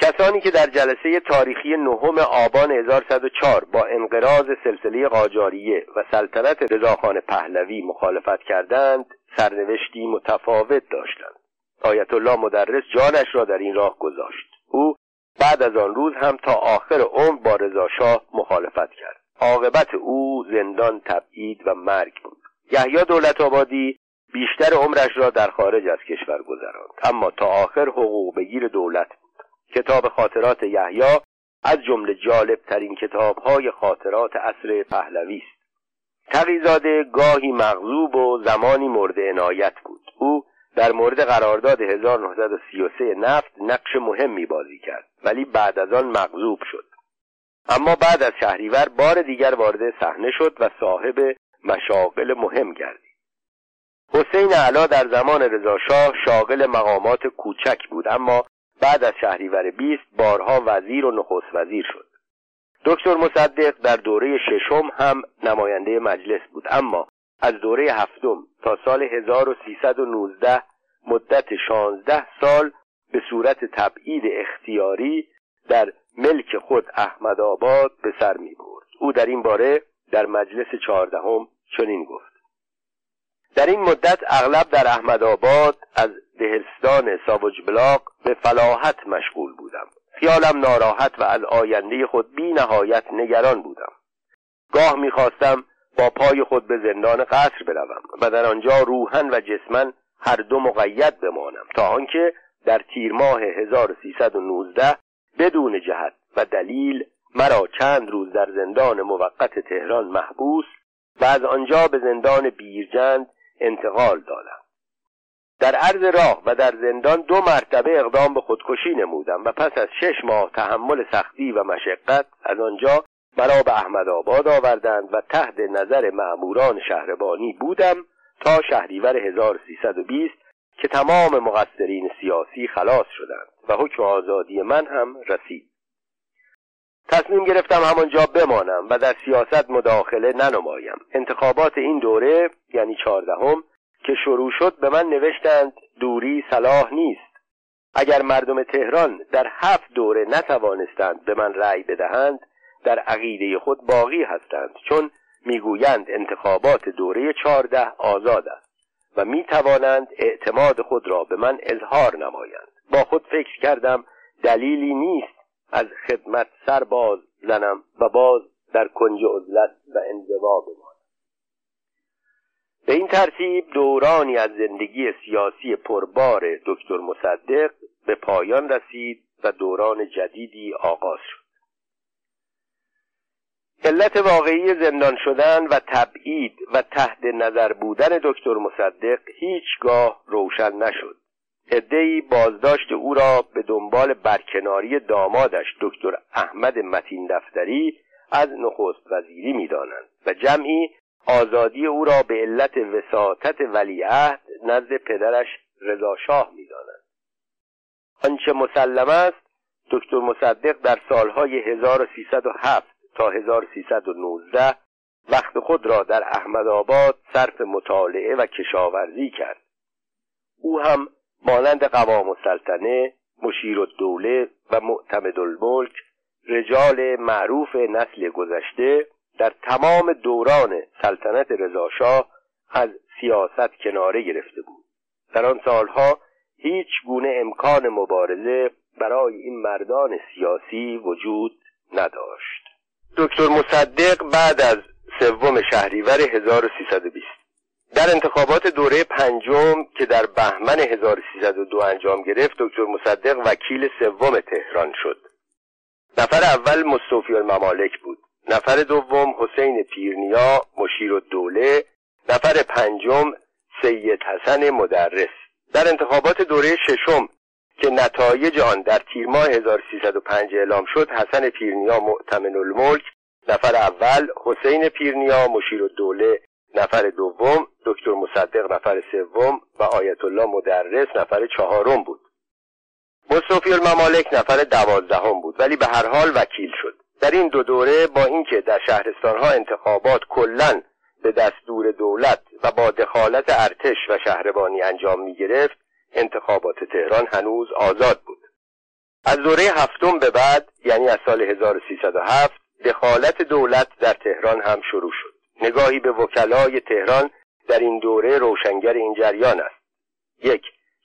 کسانی که در جلسه تاریخی نهم آبان 1104 با انقراض سلسله قاجاریه و سلطنت رضاخان پهلوی مخالفت کردند سرنوشتی متفاوت داشتند. آیت الله مدرس جانش را در این راه گذاشت. او بعد از آن روز هم تا آخر عمر با رضاشاه مخالفت کرد. عاقبت او زندان تبعید و مرگ بود. یحیی دولت آبادی بیشتر عمرش را در خارج از کشور گذراند. اما تا آخر حقوق بگیر دولت کتاب خاطرات یحیی از جمله جالب ترین کتاب های خاطرات عصر پهلوی است. تقیزاده گاهی مغضوب و زمانی مورد عنایت بود. او در مورد قرارداد 1933 نفت نقش مهمی بازی کرد ولی بعد از آن مغضوب شد. اما بعد از شهریور بار دیگر وارد صحنه شد و صاحب مشاغل مهم گردید. حسین علا در زمان رضاشاه شاغل مقامات کوچک بود اما بعد از شهریور بیست بارها وزیر و نخست وزیر شد. دکتر مصدق در دوره ششم هم نماینده مجلس بود اما از دوره هفتم تا سال 1319 مدت 16 سال به صورت تبعید اختیاری در ملک خود احمد آباد به سر می برد. او در این باره در مجلس چهاردهم چنین گفت. در این مدت اغلب در احمد آباد از دهستان ساوج بلاق به فلاحت مشغول بودم. خیالم ناراحت و از آینده خود بی نهایت نگران بودم. گاه می‌خواستم با پای خود به زندان قصر بروم و در آنجا روحن و جسمن هر دو مقید بمانم تا آنکه در تیر ماه 1319 بدون جهت و دلیل مرا چند روز در زندان موقت تهران محبوس و از آنجا به زندان بیرجند انتقال دادم. در عرض راه و در زندان دو مرتبه اقدام به خودکشی نمودم و پس از شش ماه تحمل سختی و مشقت از آنجا مرا به احمد آباد آوردند و تحت نظر معموران شهربانی بودم تا شهریور 1320 که تمام مقصرین سیاسی خلاص شدند و حکم آزادی من هم رسید. تصمیم گرفتم همانجا بمانم و در سیاست مداخله ننمایم. انتخابات این دوره یعنی چهاردهم که شروع شد به من نوشتند دوری صلاح نیست. اگر مردم تهران در هفت دوره نتوانستند به من رأی بدهند در عقیده خود باقی هستند چون می‌گویند انتخابات دوره چهارده آزاد است و می توانند اعتماد خود را به من اظهار نمایند. با خود فکر کردم دلیلی نیست از خدمت سر باز زنم و باز در کنج عزلت و انزوا بمانم. به این ترتیب دورانی از زندگی سیاسی پربار دکتر مصدق به پایان رسید و دوران جدیدی آغاز شد. علت واقعی زندان شدن و تبعید و تحت نظر بودن دکتر مصدق هیچگاه روشن نشد. عدهای بازداشت او را به دنبال برکناری دامادش دکتر احمد متین دفتری از نخست وزیری می‌دانند و جمعی آزادی او را به علت وساطت ولیعهد نزد پدرش رضاشاه می‌دانند. آنچه مسلم است دکتر مصدق در سالهای 1307 تا 1319 وقت خود را در احمد آباد صرف مطالعه و کشاورزی کرد. او هم مانند قوام السلطنه مشیر الدوله و معتمد الملک رجال معروف نسل گذشته در تمام دوران سلطنت رضاشاه از سیاست کناره گرفته بود. در آن سالها هیچ گونه امکان مبارزه برای این مردان سیاسی وجود نداشت. دکتر مصدق بعد از سوم شهریور 1320 در انتخابات دوره پنجم که در بهمن 1302 انجام گرفت دکتر مصدق وکیل سوم تهران شد. نفر اول مصطفی الممالک بود. نفر دوم حسین پیرنیا مشیر الدوله نفر پنجم سید حسن مدرس. در انتخابات دوره ششم که نتایج آن در تیر ماه 1305 اعلام شد حسن پیرنیا معتمن الملک نفر اول حسین پیرنیا مشیر الدوله نفر دوم دکتر مصدق نفر سوم و آیت الله مدرس نفر چهارم بود. مصطفی الممالک نفر دوازدهم بود ولی به هر حال وکیل شد. در این دو دوره با اینکه در شهرستانها انتخابات کلا به دستور دولت و با دخالت ارتش و شهربانی انجام می گرفت انتخابات تهران هنوز آزاد بود. از دوره هفتم به بعد یعنی از سال 1307 دخالت دولت در تهران هم شروع شد. نگاهی به وکلای تهران در این دوره روشنگر این جریان است. یک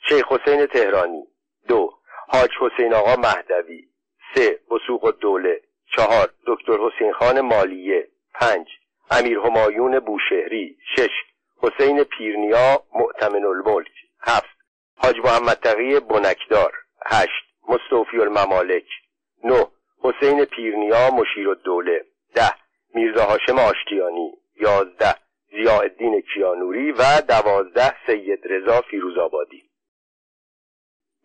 شیخ حسین تهرانی. دو حاج حسین آقا مهدوی. سه بسوق دوله چهار دکتر حسین خان مالیه. پنج امیر همایون بوشهری. شش حسین پیرنیا معتمن الملک. هفت حاج محمد تقی بنکدار. هشت. مصطفی الممالک. نه. حسین پیرنیا مشیر الدوله ده. میرزا هاشم آشتیانی. یازده. زیاءالدین کیانوری و دوازده. سید رضا فیروزآبادی.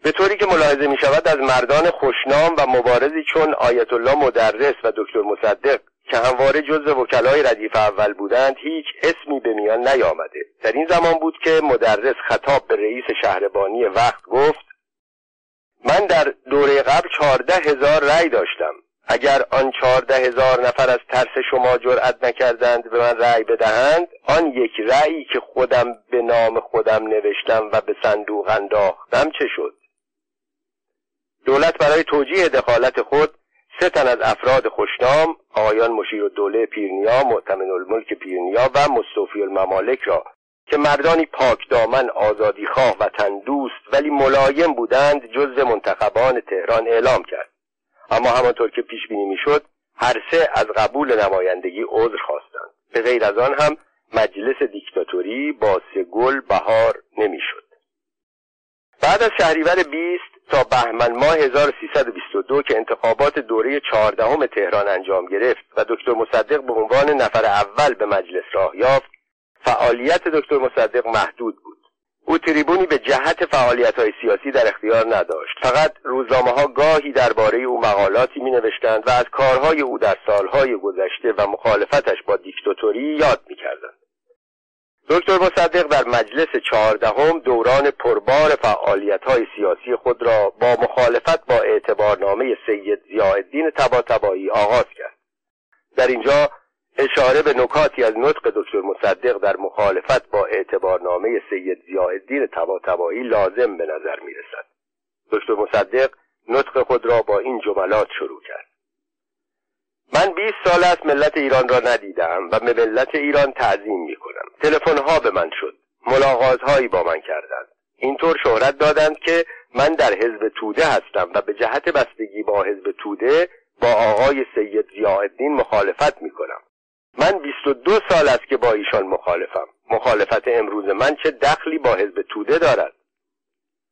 به طوری که ملاحظه می شود از مردان خوشنام و مبارزی چون آیت الله مدرس و دکتر مصدق که همواره جزو وکلای ردیف اول بودند هیچ اسمی به میان نیامده. در این زمان بود که مدرس خطاب به رئیس شهربانی وقت گفت من در دوره قبل چهارده هزار رأی داشتم. اگر آن چهارده هزار نفر از ترس شما جرأت نکردند به من رأی بدهند آن یک رأیی که خودم به نام خودم نوشتم و به صندوق انداختم چه شد؟ دولت برای توجیه دخالت خود سه تن از افراد خوشنام آقایان مشیر دوله پیرنیا معتمن الملک پیرنیا و مصطفی الممالک را که مردانی پاک دامن آزادی خواه و تندوست ولی ملایم بودند جز منتخبان تهران اعلام کرد. اما همانطور که پیش بینی می‌شد هر سه از قبول نمایندگی عذر خواستند. به غیر از آن هم مجلس دیکتاتوری با سه گل بهار نمی‌شد. بعد از شهریور 20 تا بهمن ماه 1322 که انتخابات دوره چهاردهم تهران انجام گرفت و دکتر مصدق به عنوان نفر اول به مجلس راه یافت فعالیت دکتر مصدق محدود بود او تریبونی به جهت فعالیت های سیاسی در اختیار نداشت فقط روزنامه ها گاهی درباره او مقالاتی می نوشتند و از کارهای او در سالهای گذشته و مخالفتش با دیکتاتوری یاد می کردند. دکتر مصدق در مجلس چهاردهم دوران پربار فعالیت های سیاسی خود را با مخالفت با اعتبارنامه سید ضیاءالدین طباطبایی آغاز کرد. در اینجا اشاره به نکاتی از نطق دکتر مصدق در مخالفت با اعتبارنامه سید ضیاءالدین طباطبایی لازم به نظر می رسد دکتر مصدق نطق خود را با این جملات شروع کرد. من 20 سال است ملت ایران را ندیدم و به ملت ایران تعظیم می کنم تلفن ها به من شد. ملاقات هایی با من کردند. اینطور شهرت دادند که من در حزب توده هستم و به جهت بستگی با حزب توده با آقای سید ضیاءالدین مخالفت می کنم من 22 سال است که با ایشان مخالفم. مخالفت امروز من چه دخلی با حزب توده دارد؟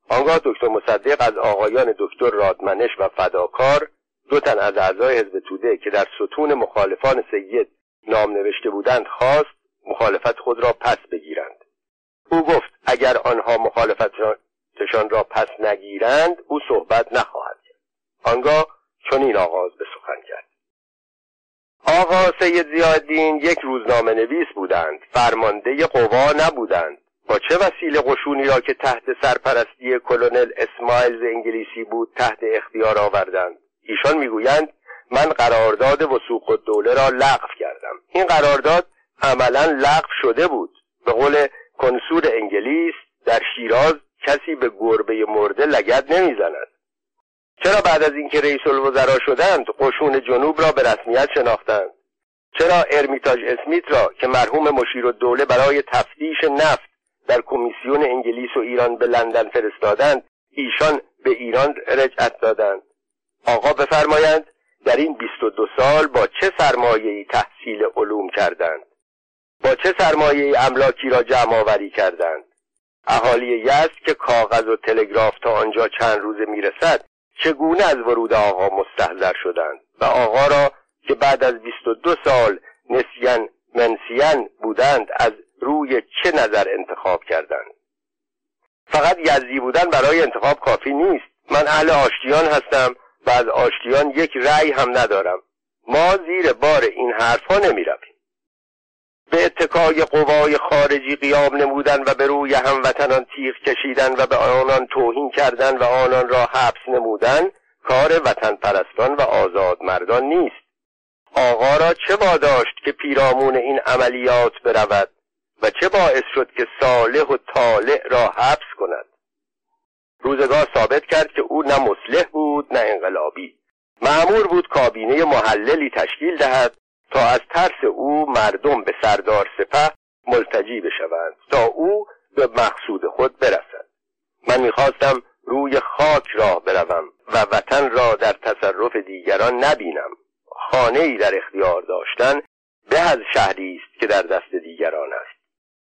آنگاه دکتر مصدق از آقایان دکتر رادمنش و فداکار دو تن از اعضای حزب توده که در ستون مخالفان سید نام نوشته بودند خواست مخالفت خود را پس بگیرند. او گفت اگر آنها مخالفتشان را پس نگیرند او صحبت نخواهد کرد. آنگاه چنین آغاز به سخن کرد. آقا سید زیادین یک روزنامه نویس بودند. فرمانده قوا نبودند. با چه وسیله قشونی را که تحت سرپرستی کلونل اسمایلز انگلیسی بود تحت اختیار آوردند؟ ایشان می‌گویند من قرارداد وسوق دوله را لغو کردم. این قرارداد عملا لغو شده بود. به قول کنسول انگلیس در شیراز کسی به گربه مرده لگد نمی‌زند. چرا بعد از اینکه رئیس الوزرا شدند قشون جنوب را به رسمیت شناختند؟ چرا ارمیتاج اسمیت را که مرحوم مشیر الدوله برای تفتیش نفت در کمیسیون انگلیس و ایران به لندن فرستادند ایشان به ایران رجعت دادند؟ آقا بفرمایند در این 22 سال با چه سرمایه‌ای تحصیل علوم کردند؟ با چه سرمایه املاکی را جمع آوری کردند؟ اهالی یزد که کاغذ و تلگراف تا آنجا چند روزه می‌رسد چگونه از ورود آقا مستحضر شدند؟ و آقا را که بعد از 22 سال نسیان منسیان بودند از روی چه نظر انتخاب کردند؟ فقط یزدی بودن برای انتخاب کافی نیست. من اهل آشتیان هستم. و از آشتیان یک رأی هم ندارم. ما زیر بار این حرفها نمی رویم. به اتکای قوای خارجی قیام نمودن و به روی هموطنان تیغ کشیدن و به آنان توهین کردن و آنان را حبس نمودن کار وطن پرستان و آزاد مردان نیست. آقا را چه واداشت که پیرامون این عملیات برود و چه باعث شد که صالح و طالع را حبس کند؟ روزگار ثابت کرد که او نه مصلح بود نه انقلابی. معمور بود کابینه محللی تشکیل دهد تا از ترس او مردم به سردار سپه ملتجی بشوند تا او به مقصود خود برسد. من می‌خواستم روی خاک راه بروم و وطن را در تصرف دیگران نبینم. خانه ای در اختیار داشتن به از شهری است که در دست دیگران است.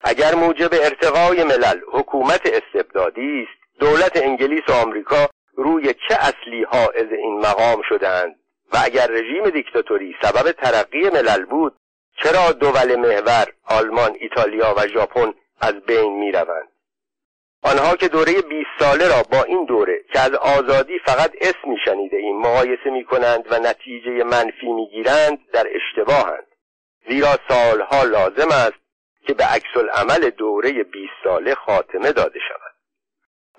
اگر موجب ارتقای ملل حکومت استبدادی است دولت انگلیس و آمریکا روی چه اصلی حائز این مقام شدند؟ و اگر رژیم دیکتاتوری سبب ترقی ملل بود چرا دول محور آلمان ایتالیا و ژاپن از بین می روند آنها که دوره 20 ساله را با این دوره که از آزادی فقط اسم شنیده ایم مقایسه می کنند و نتیجه منفی می گیرند در اشتباهند زیرا سالها لازم است که به عکس عمل دوره 20 ساله خاتمه داده شود.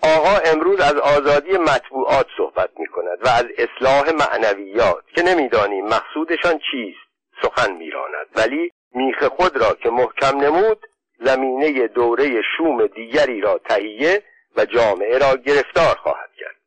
آقا امروز از آزادی مطبوعات صحبت می کند و از اصلاح معنویات که نمی‌دانیم مقصودشان چیست سخن میراند. ولی میخ خود را که محکم نمود زمینه دوره شوم دیگری را تهیه و جامعه را گرفتار خواهد کرد.